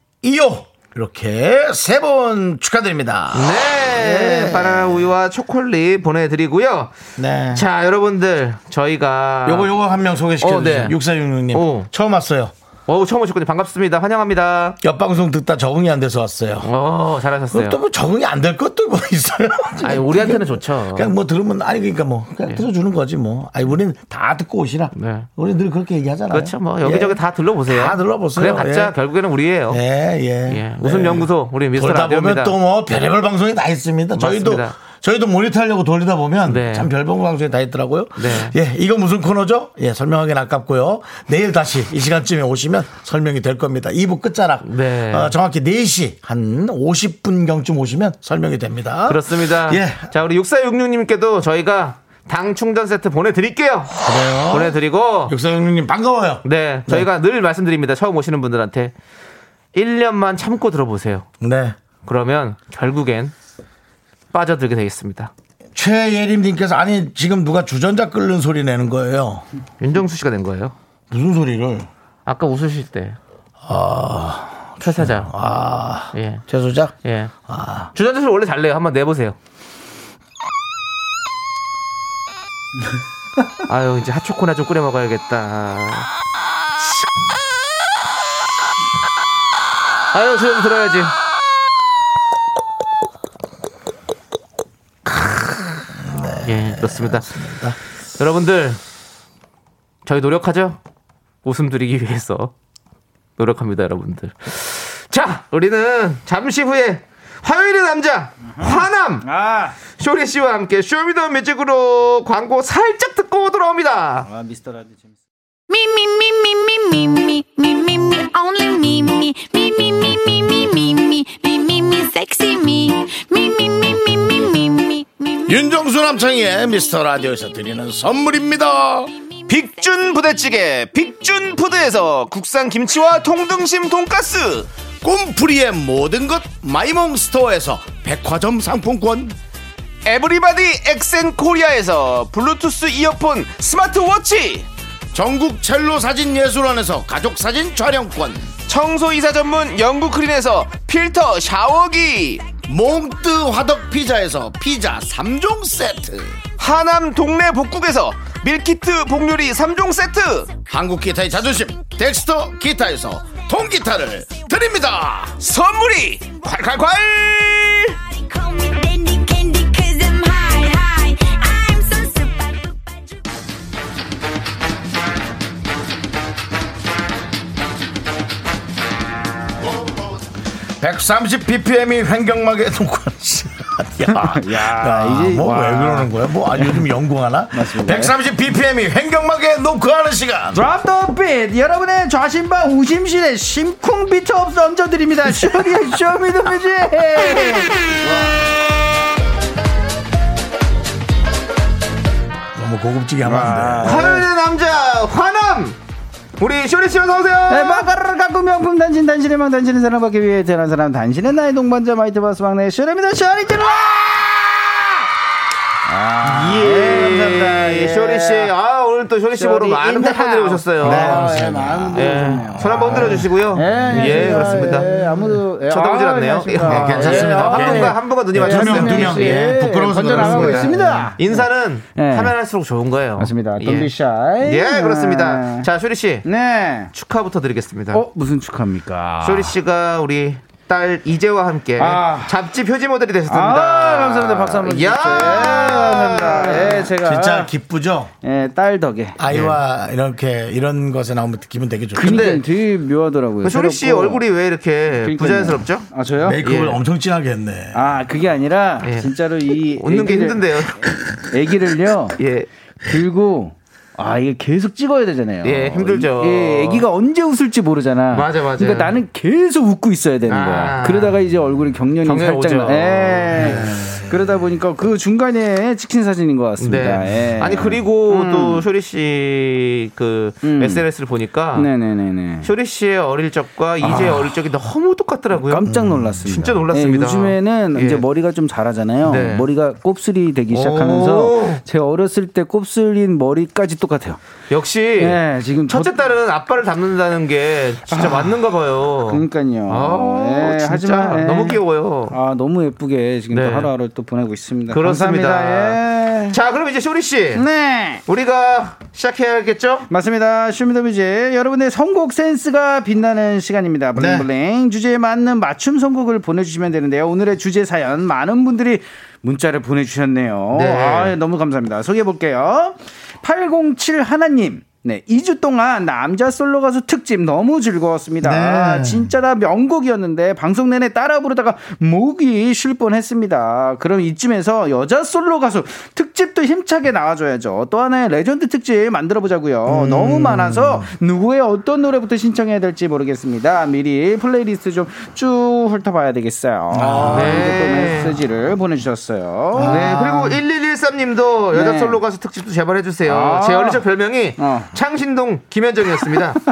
이렇게 세 번 축하드립니다. 네. 바나나 우유와 초콜릿 보내드리고요. 네. 자, 여러분들. 저희가. 요거 요거 한 명 소개시켜 어, 네. 주세요. 6466님. 어. 처음 왔어요. 어우, 처음 오셨군요. 반갑습니다. 환영합니다. 옆 방송 듣다 적응이 안 돼서 왔어요. 어, 잘하셨어요. 또 뭐 적응이 안 될 것도 뭐 있어요. 아니, 우리한테는 좋죠. 그냥 뭐 들으면 아니 그러니까 뭐 그냥 들어주는 거지 뭐. 아니 우리는 다 듣고 오시라. 네. 우리 늘 그렇게 얘기하잖아요. 그렇죠. 뭐 여기저기 예. 다 들러보세요. 다 들러보세요. 그래봤자 예. 결국에는 우리예요. 예, 예. 예. 웃음 연구소 우리 미스터 라디오입니다. 보면 또 뭐 별의별 방송이 다 있습니다. 저희도 맞습니다. 저희도 모니터하려고 돌리다 보면 네. 참 별별 방송이 다 있더라고요. 네. 예, 이거 무슨 코너죠? 예, 설명하기는 아깝고요. 내일 다시 이 시간쯤에 오시면 설명이 될 겁니다. 2부 끝자락. 네. 어, 정확히 4시 한 50분경쯤 오시면 설명이 됩니다. 그렇습니다. 예. 자, 우리 6466님께도 저희가 당 충전 세트 보내드릴게요. 그래요. 보내드리고 육사영님 반가워요. 네, 저희가 늘 말씀드립니다. 처음 오시는 분들한테 1년만 참고 들어보세요. 네. 그러면 결국엔 빠져들게 되겠습니다. 최예림님께서 아니 지금 누가 주전자 끓는 소리 내는 거예요. 윤정수 씨가 낸 거예요. 무슨 소리를? 아까 웃으실 때. 아, 퇴사자. 아, 예. 최소자? 예. 주전자 소리 원래 잘 내요. 한번 내보세요. 아유, 이제 핫초코나 좀 끓여 먹어야겠다. 아유, 주전자 들어야지. 예, 그렇습니다. 여러분들, 저희 노력하죠? 웃음 드리기 위해서. 노력합니다, 여러분들. 자, 우리는 잠시 후에 화요일의 남자 화남 아, 쇼리 씨와 함께 show me the music으로 광고 살짝 듣고 돌아옵니다. 아 미스터 라디오 재밌어. Me, only me, me, me, me, me. 윤정수 남창의 미스터 라디오에서 드리는 선물입니다. 빅준 부대찌개 빅준 푸드에서 국산 김치와 통등심 돈가스. 꿈풀이의 모든 것 마이몽 스토어에서 백화점 상품권. 에브리바디 엑센 코리아에서 블루투스 이어폰 스마트워치. 전국 첼로 사진 예술원에서 가족 사진 촬영권. 청소이사 전문 영국 크린에서 필터 샤워기 몽뜨 화덕 피자에서 피자 3종 세트. 하남 동네 복국에서 밀키트 복요리 3종 세트. 한국 기타의 자존심 덱스터 기타에서 통기타를 드립니다. 선물이 콸콸콸 130 bpm이 횡격막에 노크 야, 야, 이제- 뭐왜 와. 그러는 거야? 뭐 아, 요즘 연구하나? 맞습니다. 130 bpm이 횡격막에 노크하는 시간. drop the beat! 여러분의 좌심방 우심실에 심쿵 beat up 얹어드립니다. 쇼리의 show me the music! 너무 고급지게 하면 안 돼. 화요일의 남자 화남 우리 쇼리 씨 어서 오세요 네, 마카를 갖고 명품 단신, 단신의 망, 단신의 사랑받기 위해 태어난 사람, 단신의 나의 동반자, 마이티 마우스 막내 쇼리입니다. 쇼리 질러! 아, 예, 네, 감사합니다. 예. 쇼리 씨, 아 오늘 또 쇼리 씨 보러 많은 팬분들이. 오셨어요. 네, 그렇습니다. 예, 많은 분들이 예. 손 한번 들어주시고요. 예, 예, 그렇습니다. 예, 아무도 예, 쳐다보질 아, 않네요. 예, 괜찮습니다. 아, 한 예, 분과 한 분과 눈이 예, 맞췄어요. 두 명, 두 명. 예, 예, 부끄러워서 그렇습니다. 있습니다. 인사는 예. 하면 할수록 좋은 거예요. 맞습니다. 예. 예, 그렇습니다. 네. 자, 쇼리 씨 네. 축하부터 드리겠습니다. 어, 무슨 축하입니까? 쇼리 씨가 우리 딸 이재와 함께 아. 잡지 표지 모델이 되셨습니다. 아, 감사합니다. 박수 한번. 야, 예, 감사합니다. 예, 제가 진짜 기쁘죠? 예, 딸 덕에. 아이와 이렇게 이런 것에 나오면 기분 되게 좋죠. 근데 근데 되게 묘하더라고요. 그 쇼리 씨. 얼굴이 왜 이렇게 그러니까요. 부자연스럽죠? 아, 저요? 메이크업을 예. 엄청 진하게 했네. 아, 그게 아니라 예. 진짜로 이 웃는 게 애기를- 힘든데요. 애기를요. 예. 들고 아 이게 계속 찍어야 되잖아요. 예, 힘들죠. 예, 애기가 언제 웃을지 모르잖아. 맞아, 맞아. 그러니까 나는 계속 웃고 있어야 되는 아. 거야. 그러다가 이제 얼굴이 경련이 살짝 오죠. 나. 예. 그러다 보니까 그 중간에 찍힌 사진인 것 같습니다. 네. 예. 아니 그리고 음. 또 쇼리 씨그 음. SNS를 보니까 네네네네. 쇼리 씨의 어릴 적과 이제 어릴 적이 너무 똑같더라고요. 깜짝 놀랐습니다. 진짜 놀랐습니다. 예, 요즘에는 예. 이제 머리가 좀 자라잖아요. 네. 머리가 곱슬이 되기 오. 시작하면서 제 어렸을 때 곱슬인 머리까지 똑같아요. 역시 예, 지금 저- 첫째 딸은 아빠를 닮는다는 게 진짜 맞는가 봐요. 그러니까요. 아, 예, 진짜 하지만 예. 너무 귀여워요. 아 너무 예쁘게 지금 네. 또 하루하루 또 보내고 있습니다. 그렇습니다. 감사합니다. 예. 자, 그럼 이제 쇼리 씨, 네. 우리가 시작해야겠죠? 맞습니다. Show Me The Music 여러분의 선곡 센스가 빛나는 시간입니다. 네. bling bling 주제에 맞는 맞춤 선곡을 보내주시면 되는데요. 오늘의 주제 사연 많은 분들이 문자를 보내주셨네요. 네. 아, 너무 감사합니다. 소개해 볼게요. 807 하나님. 네, 2주 동안 남자 솔로 가수 특집 너무 즐거웠습니다. 네. 진짜 다 명곡이었는데 방송 내내 따라 부르다가 목이 쉴 뻔했습니다. 그럼 이쯤에서 여자 솔로 가수 특집도 힘차게 나와줘야죠. 또 하나의 레전드 특집 만들어 보자고요. 너무 많아서 누구의 어떤 노래부터 신청해야 될지 모르겠습니다. 미리 플레이리스트 좀 쭉 훑어봐야 되겠어요. 네. 이렇게 또 메시지를 보내주셨어요. 네, 그리고 1113님도 여자 네. 솔로 가수 특집도 제발 해주세요. 아. 제 어릴 적 별명이 어. 창신동 김현정이었습니다.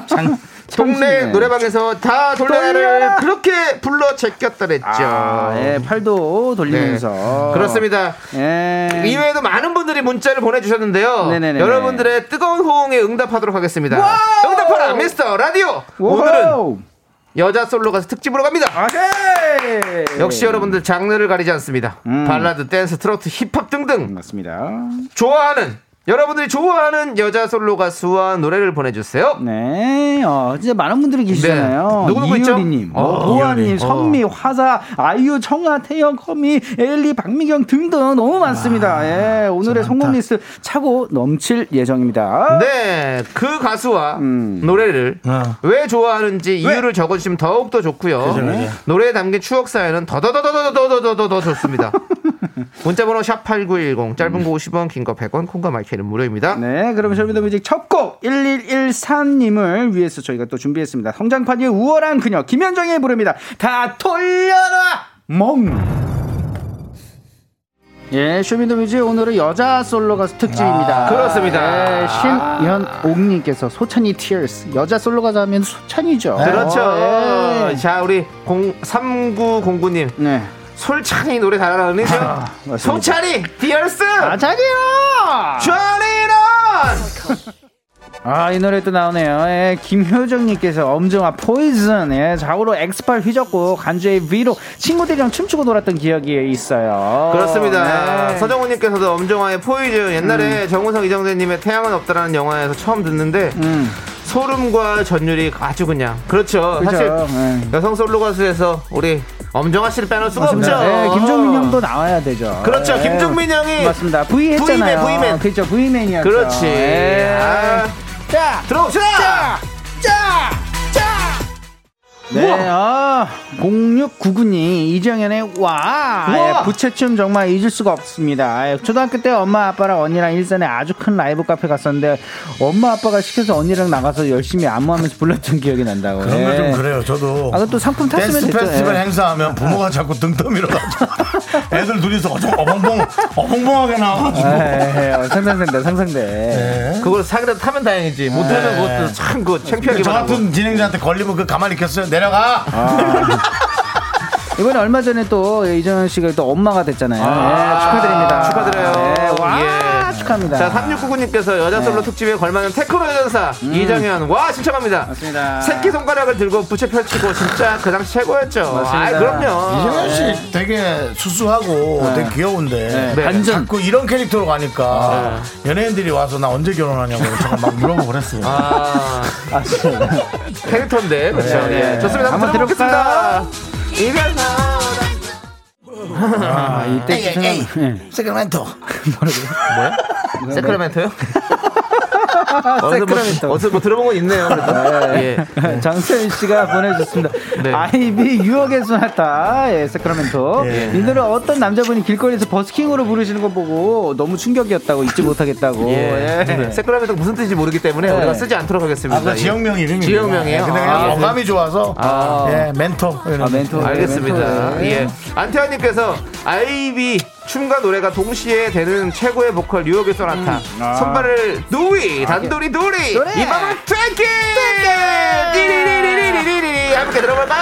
동네 창신이네. 노래방에서 다 돌려라를 돌려라. 그렇게 불러 제꼈다랬죠. 아, 예, 팔도 돌리면서. 네. 그렇습니다. 예. 이외에도 많은 분들이 문자를 보내주셨는데요. 네네네. 여러분들의 뜨거운 호응에 응답하도록 하겠습니다. 응답하라 미스터 라디오. 오늘은 오늘은 여자 솔로 가수 특집으로 갑니다. 아네. 역시 여러분들 장르를 가리지 않습니다. 음. 발라드, 댄스, 트로트, 힙합 등등 맞습니다. 좋아하는 여러분들이 좋아하는 여자 솔로 가수와 노래를 보내주세요. 네, 어, 진짜 많은 분들이 계시잖아요. 네. 누구누구 있죠? 이효리님, 어, 어, 보아님, 이효리. 선미, 화사, 아이유, 청하, 태연, 거미, 에일리, 박미경 등등 너무 많습니다. 예, 오늘의 선곡 리스트 차고 넘칠 예정입니다. 네, 그 가수와 음. 노래를 어. 왜 좋아하는지 이유를 적어주시면 더욱 더 좋고요. 노래에 담긴 추억 사연은 더더더더더더더더 좋습니다. 문자번호 샵 #8910 짧은 거 50원, 긴 거 100원, 콩과 마이케이는 무료입니다. 네, 그럼 Show Me The Music 첫곡 1114님을 위해서 저희가 또 준비했습니다. 성장판이 우월한 그녀 김현정이 부릅니다. 다 돌려라 멍. 예, Show Me The Music 오늘은 여자 솔로 가수 특집입니다. 아, 그렇습니다. 예, 신연옥님께서 소찬휘 Tears 여자 솔로 가수 하면 소찬휘죠. 그렇죠. 어, 예. 자, 우리 0, 3909님. 네. 소찬휘 노래 잘하는 이죠 맞습니다. 소찬휘 Tears 아, 자기요! 조리런 아, 이 노래 또 나오네요. 예, 김효정님께서 엄정화 Poison, 예, 좌우로 X팔 휘젓고 간주의 위로 친구들이랑 춤추고 놀았던 기억이 있어요. 그렇습니다. 네. 서정훈님께서도 엄정화의 Poison 옛날에 정우성 이정재님의 태양은 없다라는 영화에서 처음 듣는데 음, 소름과 전율이 아주 그냥 그렇죠. 그죠. 사실 네. 여성 솔로 가수에서 우리 엄정화 씨를 빼놓을 수가 맞습니다. 없죠. 예, 김종민 형도 나와야 되죠. 그렇죠. 예. 김종민 형이 맞습니다. V 했잖아요. V맨, V맨. 그렇죠. V맨이었죠. 그렇지. 예. 아, 자, 들어옵시다. 네, 아, 0699님, 이정현의 와, 우와. 예, 부채춤 정말 잊을 수가 없습니다. 예, 초등학교 때 엄마 아빠랑 언니랑 일산에 아주 큰 라이브 카페 갔었는데, 엄마 아빠가 시켜서 언니랑 나가서 열심히 안무하면서 불렀던 기억이 난다고. 그런 예. 거좀 그래요. 저도. 아, 그또 상품 탔으면 댄스 됐죠. 페스티벌 예. 행사하면 부모가 자꾸 등 떠밀어가지고 애들 둘이서 어정 어벙벙 어벙벙하게 나와가지고 예, 예, 어, 상상된다, 상상돼. 네. 그걸 사기라도 타면 다행이지. 못하면 그것도 참 그 창피하게 저 같은 진행자한테 걸리면 그 가만히 있겠어요. 내 려가. 이번에 얼마 전에 또 이정현 씨가 또 엄마가 됐잖아요. 아, 예, 축하드립니다. 축하드려요. 축하합니다. 자, 3699님께서 여자 솔로 특집에 걸맞는 테크노 여전사 이정현 와 신청합니다. 맞습니다. 새끼 손가락을 들고 부채 펼치고 진짜 그 당시 최고였죠. 맞습니다. 아, 그럼요. 이정현 씨 되게 수수하고 되게 귀여운데 네, 반전. 자꾸 이런 캐릭터로 가니까 연예인들이 와서 나 언제 결혼하냐고 제가 막 물어보고 그랬어요. 아, 아, 진짜. 캐릭터인데 그렇죠. 네. 예. 좋습니다. 한번 한번 들어보겠습니다. 이별사. 아, 이때 에이, 생각- 에이, 예. 세크라멘토. 세크라멘토요? 어디서 세크라멘토. 뭐, 어디서 뭐 들어본 건 있네요. 그래도. 예. 장세윤 씨가 보내주셨습니다. 네. 아이비 유혹의 소나타, 예, 세크라멘토. 예. 이 노래 어떤 남자분이 길거리에서 버스킹으로 부르시는 거 보고 너무 충격이었다고 잊지 못하겠다고. 예. 예. 세크라멘토 무슨 뜻인지 모르기 때문에 네. 우리가 쓰지 않도록 하겠습니다. 아, 그 지역명 이름이 지역명이에요? 근데 아, 그냥 예. 어감이 좋아서 아. 예, 멘토. 아, 멘토. 알겠습니다. 네, 예. 안태환님께서 아이비 춤과 노래가 동시에 되는 최고의 보컬 유혹의 소나타. 손발을 누이 단돌이 누리 노래. 이 밤을 띠리리리리리리 함께 들어볼까?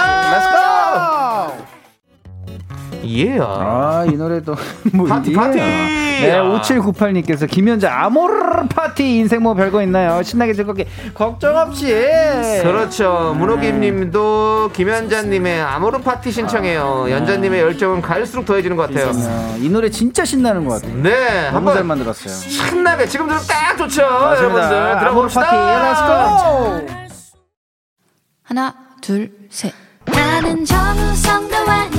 예. 아, 이 노래도 뭐 파티, 예. 파티! 네, 아. 5798님께서 김연자 아모르 파티 인생 뭐 별거 있나요? 신나게 즐겁게 걱정 없이. 그렇죠. 문호김 님도 김연자 님의 아모르 파티 신청해요. 연자 님의 열정은 갈수록 더해지는 것 같아요. 어, 이 노래 진짜 신나는 것 같아요. 네, 너무 잘 한번 만들었어요. 신나게 지금 들으면 딱 좋죠. 맞습니다. 여러분들 아모르 들어봅시다. 파티, Let's go! 하나, 둘, 셋. 나는 정우성도 아니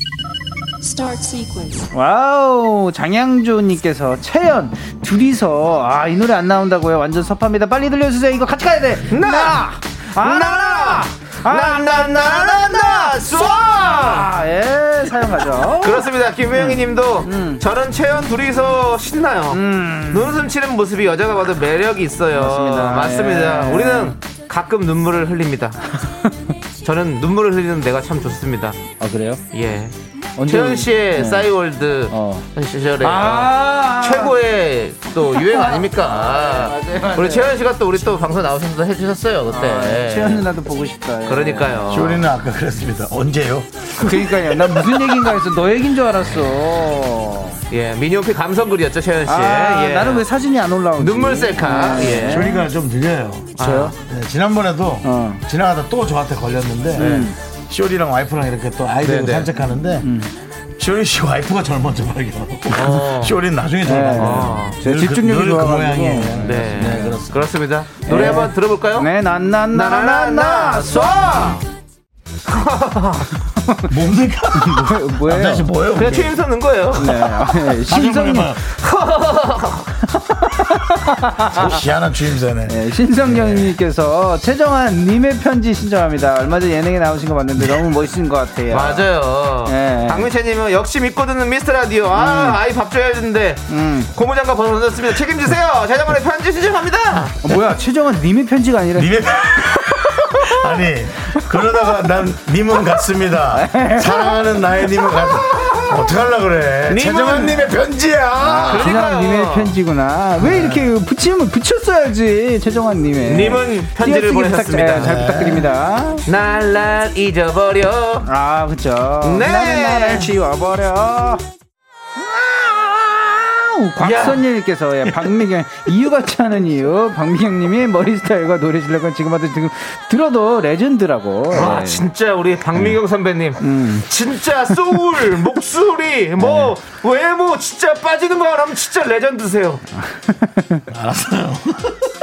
Start sequence. 와우 장양조님께서 채연 둘이서 아 이 노래 안 나온다고요 완전 섭합니다 빨리 들려주세요 이거 같이 가야 돼나 나나 나나나나나 쏴! 예 사연 가죠 그렇습니다. 김우영이 님도 저는 채연 둘이서 신나요. 눈웃음 치는 모습이 여자가 봐도 매력이 있어요. 맞습니다. 맞습니다. 예. 우리는 가끔 눈물을 흘립니다. 저는 눈물을 흘리는 내가 참 좋습니다. 아 그래요 예. 최현 씨의 네. 싸이월드 어. 시절에 아. 최고의 또 유행 아닙니까? 맞아요, 맞아요. 우리 최현 씨가 또 우리 또 방송 나오셔서 해주셨어요 그때. 최현 누나도 보고 싶다. 예. 그러니까요. 쇼리는 아까 그랬습니다. 언제요? 그러니까요. 난 무슨 얘기인가 해서 너 얘기인 줄 알았어. 예, 미니홈피 감성글이었죠 최현 씨. 아, 예. 나는 왜 사진이 안 올라오지? 눈물 셀카. 예. 쇼리가 좀 느려요. 저요? 네, 지난번에도 어. 지나가다 또 저한테 걸렸는데 쇼리랑 와이프랑 이렇게 또 아이들 네, 네. 산책하는데 쇼리 씨 와이프가 절 먼저 발견하고 어. 쇼리는 나중에 절 네. 발견해요. 제가 집중력이 그 좋아가지고. 모양이에요. 네, 네, 그렇습니다. 그렇습니다. 노래 한번 들어볼까요? 네, 난난나나나 쏴! 뭡니까? 뭐 예요? 남자 씨 뭐예요? 그냥? 최인선 넣은 거예요. 네. 신성님. 희한한 주임새네. 네, 신성경님께서 최정한 님의 편지 신청합니다. 얼마 전 예능에 나오신 거 봤는데 너무 멋있는 것 같아요. 맞아요. 네. 박민채님은 역시 믿고 듣는 미스터 라디오. 아, 아이 밥 줘야 되는데 음. 고무장갑 벗어 던졌습니다. 책임지세요. 재정원의 편지 신청합니다. 어, 뭐야, 최정한 님의 편지가 아니라 님의 아니 그러다가 난 님은 같습니다. 사랑하는 나의 님은 같. 어떡하려 그래? 최정환님의 편지야. 최정한 그러니까요. 님의 편지구나. 왜 이렇게 붙이면 붙였어야지, 최정한 님의. 님은 편지를 보내셨습니다. 부탁- 네, 잘 부탁드립니다. 날날 잊어버려. 아, 그쵸. 네. 나를 지워버려. 곽선님께서 예, 박미경 이유 같지 않은 이유 박미경님이 머리 스타일과 노래 실력은 지금 봐도 지금 들어도 레전드라고 와 예. 진짜 우리 박미경 선배님 음. 진짜 소울 목소리 뭐 네. 외모 진짜 빠지는 거 하면 진짜 레전드세요 알았어요.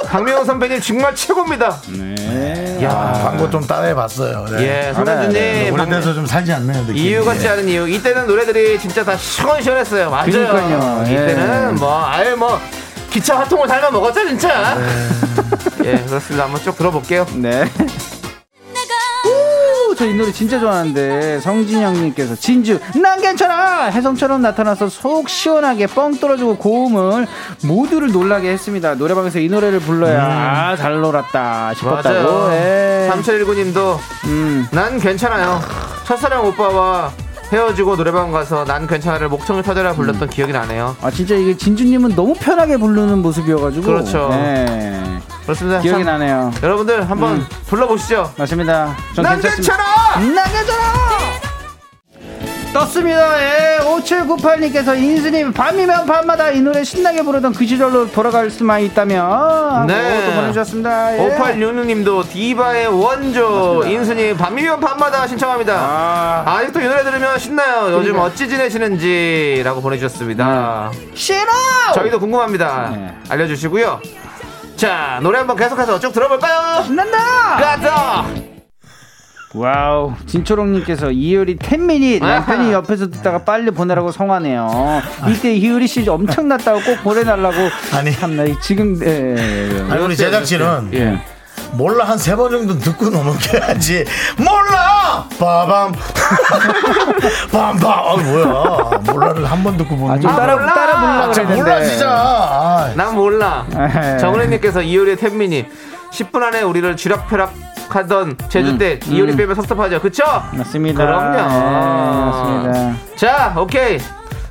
박미경 선배님 정말 최고입니다 네. 야 광고 좀 따라해봤어요. 네. 예, 손현주님 오래돼서 좀 살지 않네요. 느낌이. 이유 같지 않은 이유. 이때는 노래들이 진짜 다 시원시원했어요. 맞아요. 그러니까요. 예. 이때는 뭐 아예 뭐 기차 화통을 닮아 먹었죠 진짜. 네. 예, 그렇습니다. 한번 쭉 들어볼게요. 네. 저이 노래 진짜 좋아하는데 성진영님께서 진주 난 괜찮아 혜성처럼 나타나서 속 시원하게 뻥 떨어지고 고음을 모두를 놀라게 했습니다 노래방에서 이 노래를 불러야 아, 잘 놀았다 싶었다고 음. 맞아요. 예. 3719님도 음. 난 괜찮아요. 첫사랑 오빠와 헤어지고 노래방 가서 난 괜찮아를 목청을 터져라 불렀던 기억이 나네요. 아 진짜 이게 진주님은 너무 편하게 부르는 모습이어가지고 그렇죠. 예. 그렇습니다. 기억이 참, 나네요 여러분들 한번 불러보시죠. 맞습니다 전난 괜찮습니다 괜찮아. 난 괜찮아 떴습니다. 예, 5798님께서 인수님 밤이면 밤마다 이 노래 신나게 부르던 그 시절로 돌아갈 수만 있다면 네. 또 보내주셨습니다. 예. 5866님도 디바의 원조 인순이 밤이면 밤마다 신청합니다. 아, 아, 직도이 노래 들으면 신나요. 요즘 그러니까. 어찌 지내시는지라고 보내주셨습니다. 싫어. 저희도 궁금합니다. 네. 알려주시고요. 자, 노래 한번 계속해서 쭉 들어볼까요? 신난다. 가자! 와우, 진초롱님께서 이효리 10 Minutes 남편이. 옆에서 듣다가 빨리 보내라고 성화네요. 이때 이효리 씨 엄청났다고 꼭 보내달라고. 아니. 참나 지금 네. 아니 우리 제작진은 예. 몰라 한 세 번 정도 듣고 넘어가야지 몰라 빠밤 빰빰 아 뭐야 몰라를 한 번 듣고 보는 좀 거야. 따라 몰라. 따라 부르려고 아, 참 그랬는데. 몰라 진짜 아, 난 몰라. 에헤. 정은혜님께서 이효리의 템미니 10분 안에 우리를 쥐락펴락 하던 제주 때 이효리 빼면 섭섭하죠. 그쵸? 맞습니다. 그럼요. 네, 맞습니다. 자, 오케이.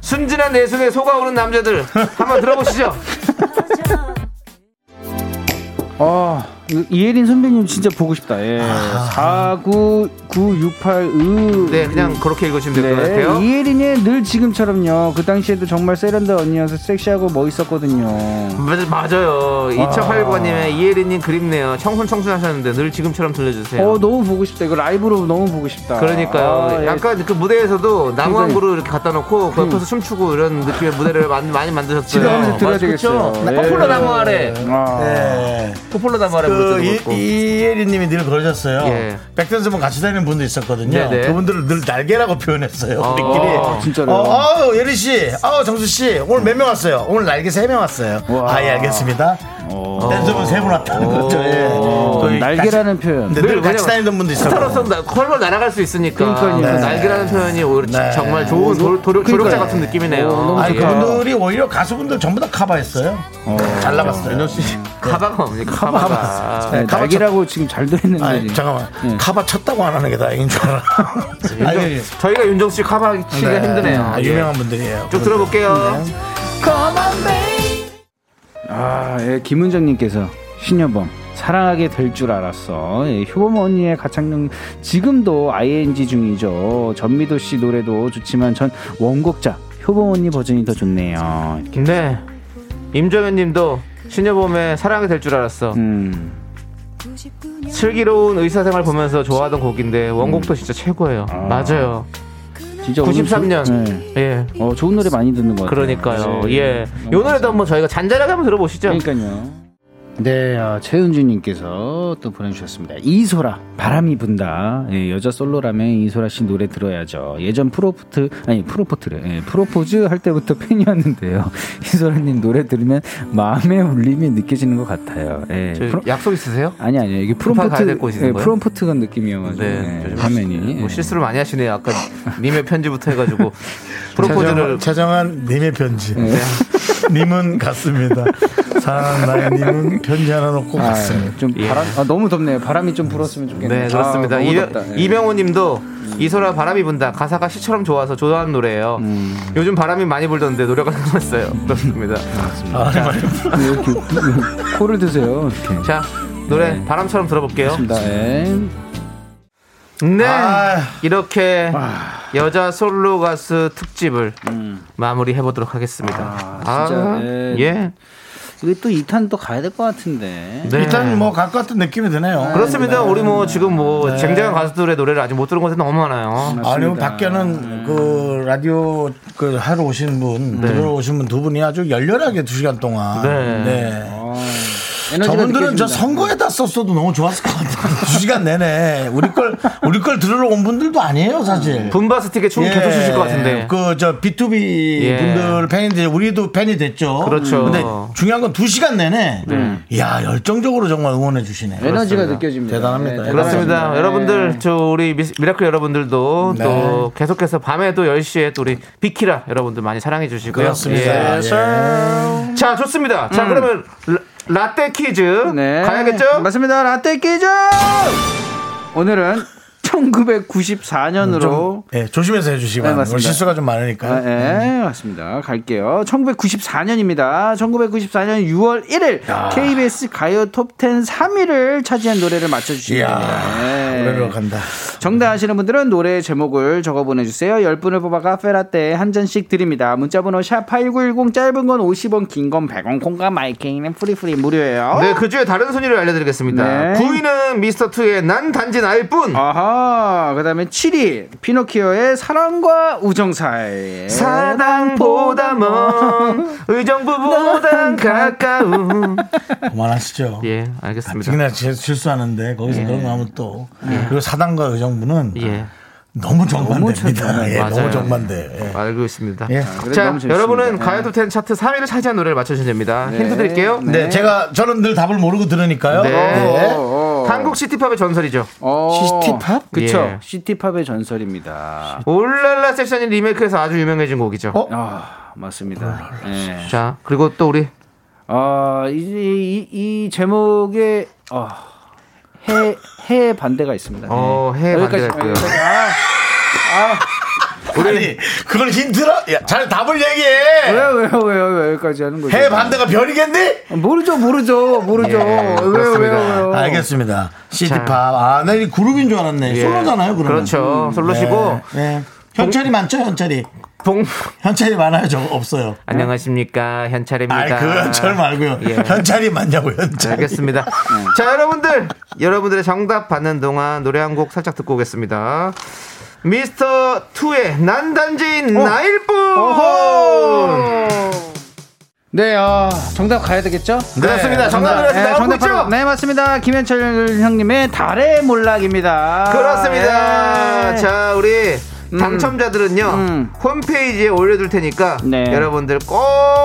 순진한 내숭에 속아오는 남자들 한번 들어보시죠. 어, 이- 이혜린 선배님 진짜 보고 싶다. 예. 49968 으. 네, 그냥 그렇게 읽으시면 될것 네, 같아요. 이혜린이 늘 지금처럼요. 그 당시에도 정말 세련된 언니여서 섹시하고 멋있었거든요. 맞, 맞아요. 2889번님의 이혜리님 그립네요. 청순 청순 하셨는데 늘 지금처럼 들려주세요. 어, 너무 보고 싶다. 이거 라이브로 너무 보고 싶다. 그러니까요. 아, 예. 약간 그 무대에서도 남광구를 이렇게 갖다 놓고 그 옆에서 춤추고 이런 느낌의 무대를 많이, 많이 만드셨어요. 집에 가면서 들어야 맞- 그쵸? 되겠어요. 예. 나무 아래. 아. 네. 나무 아래 그 무대도 이- 그렇고. 이혜리님이 늘 그러셨어요. 예. 백댄스분 같이 다니는 분도 있었거든요. 네네. 그분들을 늘 날개라고 표현했어요. 어, 우리끼리. 어, 진짜로요? 어, 아우 예리 씨, 아우 정수 씨, 오늘 몇 명 왔어요? 오늘 날개 세 명 왔어요. 와. 아, 예, 알겠습니다. 댄서분 세분 왔다는 거죠. 예. 또 이- 날개라는 표현. 근데 늘 같이 다니던 분도 있어요. 스타로서 나- 헐벌 날아갈 수 있으니까 그러니까요. 그 네. 날개라는 표현이 오히려 네. 정말 좋은 도, 도, 조력자 같은 느낌이네요. 너무 아니. 그분들이 오히려 가수분들 전부 다 카바했어요. 잘 나갔어요. 카바가 뭡니까? 카바가. 네, 카바 날개라고 지금 잘 되는데. 아니 잠깐만 네. 카바 쳤다고 안 하는 게 다행인 줄 알아. 아니, 저희가 윤정 씨 카바 치기가 네. 힘드네요. 아, 예. 유명한 분들이에요. 쭉 들어볼게요. 아, 예, 김은정님께서 신여범 사랑하게 될 줄 알았어. 예, 효범 언니의 가창력 지금도 ING 중이죠. 전미도 씨 노래도 좋지만 전 원곡자 효범 언니 버전이 더 좋네요. 네. 임정현 님도 신여범의 사랑이 될 줄 알았어. 음, 슬기로운 의사생활 보면서 좋아하던 곡인데 원곡도 진짜 최고예요. 맞아요. 진짜 오늘 93년. 조- 네. 예. 어, 좋은 노래 많이 듣는 것 같아요. 그러니까요. 네. 예. 요 노래도 한번 저희가 잔잔하게 한번 들어보시죠. 그러니까요. 네, 어, 최은주님께서 또 보내주셨습니다. 이소라, 바람이 분다. 예, 여자 솔로라면 이소라 씨 노래 들어야죠. 예전 프로포트, 아니, 프로포트래. 예, 프로포즈 할 때부터 팬이었는데요. 이소라님 노래 들으면 마음의 울림이 느껴지는 것 같아요. 예, 프로- 약속 있으세요? 아니, 아니요. 이게 프롬포트, 가야 될 곳이 있는 예, 거예요? 프롬포트 간 느낌이어가지고. 네. 예, 좀 화면이. 뭐 예. 실수를 많이 하시네요. 아까 님의 편지부터 해가지고 프로포즈를 최정한 님의 편지. 네. 님은 갔습니다. 사랑하는 나의 님은 편지 하나 놓고 아, 갔습니다. 좀 바람, 아, 너무 덥네요. 바람이 좀 불었으면 좋겠네요. 네 그렇습니다. 아, 이병. 예. 이병호 님도 이소라 바람이 분다 가사가 시처럼 좋아서 좋아하는 노래예요. 음. 요즘 바람이 많이 불던데 노래가 생각났어요. 그렇습니다. 아, 정말. 이렇게 코를 드세요. 이렇게. 자 노래 바람처럼 들어볼게요. 예. 네 아. 이렇게 여자 솔로 가수 특집을 마무리 해 보도록 하겠습니다. 아, 진짜, 예. 예. 이게 또 2탄 또 가야 될 것 같은데. 네. 일단 뭐 갈 것 같은 느낌이 드네요. 그렇습니다. 우리 뭐 지금 뭐 네. 쟁쟁한 가수들의 노래를 아직 못 들은 곳이 너무 많아요. 아니요 밖에는 그 라디오 그 하러 오신 분 네. 들어 오신 분 두 분이 아주 열렬하게 두 시간 동안 네. 네. 저분들은 저. 선거에다 썼어도 너무 좋았을 것 같아요. 두 시간 내내 우리 걸 우리 걸 들으러 온 분들도 아니에요 사실. Boombastic에 춤 계속 추실 것 같은데. 그 저 BTOB 예. 분들 팬인데 우리도 팬이 됐죠. 그렇죠. 근데 중요한 건 두 시간 내내 야 열정적으로 정말 응원해 주시네. 에너지가 느껴집니다. 대단합니다. 네, 그렇습니다. 네. 여러분들, 저 우리 미라클 여러분들도 네. 또 계속해서 밤에도 10시에 또 우리 비키라 여러분들 많이 사랑해 주시고요. 그렇습니다. 예. 예. 자, 좋습니다. 자, 그러면 라떼 퀴즈 네. 가야겠죠? 맞습니다. 라떼 퀴즈! 오늘은 1994년으로 좀, 예, 조심해서 해주시기 네, 바랍니다. 실수가 좀 많으니까. 아, 네, 맞습니다. 갈게요. 1994년입니다. 1994년 6월 1일 KBS 가요 톱10 3위를 차지한 노래를 맞춰주시면 이야, 됩니다. 네. 노래로 간다. 정답 아시는 분들은 노래 제목을 적어 보내주세요. 10분을 뽑아 카페라떼 한 잔씩 드립니다. 문자번호 샵8910 짧은 건 50원 긴 건 100원 콩과 마이케이는 free free 무료예요. 네, 그 중에 다른 순위를 알려드리겠습니다. 네. 9위는 미스터2의 난 단지 나일 뿐. 아하, 그 다음에 7위 피노키오의 사랑과 우정 사이 사랑보다 먼 의정부보단 가까운. 그만하시죠. 예, 알겠습니다. 특히나 제- 실수하는데 거기서 그런 거 하면 또 그리고 사단과 의정 부는 예. 너무 정반대입니다. 예, 맞아요. 너무 정반대. 예. 알고 있습니다. 예. 그래, 자, 너무. 여러분은 네. 가요톱 10 차트 3위를 차지한 노래를 맞춰주시면 됩니다. 힌트 드릴게요. 네, 제가 저는 늘 답을 모르고 들으니까요. 네. 네. 어, 어. 한국 시티팝의 전설이죠. 어, 시티팝? 그쵸. 예. 시티팝의 전설입니다. 올랄라 섹션이 리메이크해서 아주 유명해진 곡이죠. 어? 아, 맞습니다. 예. 자, 그리고 또 우리 아, 이, 이, 이 제목에, 어, 해, 해 반대가 있습니다. 어, 예. 해 여기까지, 반대가 있고요. 여기까지. 아, 아니, 그걸 힌트라? 야, 잘 답을 얘기해. 왜요, 왜요, 왜요, 왜 여기까지 하는 거죠? 해 반대가 별이겠니? 모르죠, 모르죠, 모르죠. 예, 왜요. 왜요, 왜요. 알겠습니다. 시티팝. 아, 나 이 그룹인 줄 알았네. 예. 솔로잖아요, 그러면. 그렇죠. 솔로시고 네. 네. 현찰이 많죠, 현찰이. 봉 현찰이 많아요, 저 없어요. 안녕하십니까 현찰입니다. 아이, 그 현찰 말고요. 예. 현찰이 많냐고, 현찰. 알겠습니다. 자, 여러분들, 여러분들의 정답 받는 동안 노래 한 곡 살짝 듣고 오겠습니다. 미스터 투의 난 단지 나일 뿐. 네, 어, 정답 가야 되겠죠? 그렇습니다. 정답을 네, 나오고 정답 있죠. 바로- 네, 맞습니다. 김현철 형님의 달의 몰락입니다. 그렇습니다. 예. 자, 우리 당첨자들은요 음. 홈페이지에 올려둘 테니까 네. 여러분들 꼭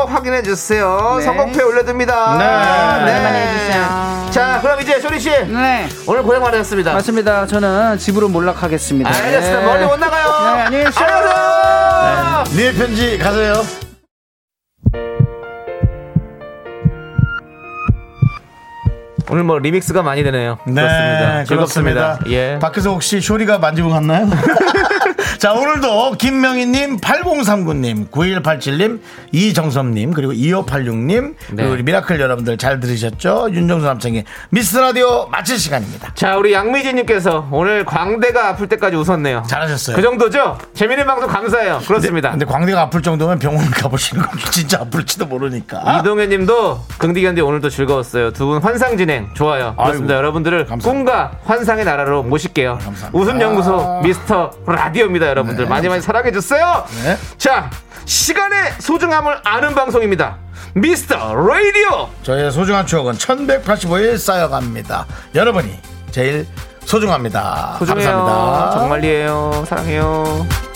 확인해 주세요. 네. 선곡표에 올려둡니다. 네. 많이 해주세요. 자, 그럼 이제 쇼리 씨 네. 오늘 고생 많으셨습니다. 맞습니다. 저는 집으로 몰락하겠습니다. 알겠습니다. 네. 멀리 못 나가요. 네, 안녕히 계세요. 안녕하세요. 니의 편지 가세요. 오늘 뭐 리믹스가 많이 되네요. 그렇습니다. 즐겁습니다. 그렇습니다. 예. 밖에서 혹시 쇼리가 만지고 갔나요? 자, 오늘도 김명희님, 8039님, 9187님, 이정섭님, 그리고 2586님, 네. 그리고 우리 미라클 여러분들 잘 들으셨죠? 윤정수 남창희의 미스터 라디오 마칠 시간입니다. 자, 우리 양미진님께서 오늘 광대가 아플 때까지 웃었네요. 잘하셨어요. 그 정도죠? 재밌는 방송 감사해요. 그렇습니다. 근데 광대가 아플 정도면 병원 가보시는 거 진짜 아플지도 모르니까. 이동현 님도 긍디견디 오늘도 즐거웠어요. 두 분 환상 진행 좋아요. 그렇습니다. 아이고, 여러분들을 감사합니다. 꿈과 환상의 나라로 모실게요. 감사합니다. 웃음 연구소 미스터 라디오입니다. 여러분들 많이 많이 사랑해 주세요. 네. 자, 시간의 소중함을 아는 방송입니다. 미스터 라디오. 저의 소중한 추억은 1185일 쌓여갑니다. 여러분이 제일 소중합니다. 소중해요. 감사합니다. 정말이에요. 사랑해요.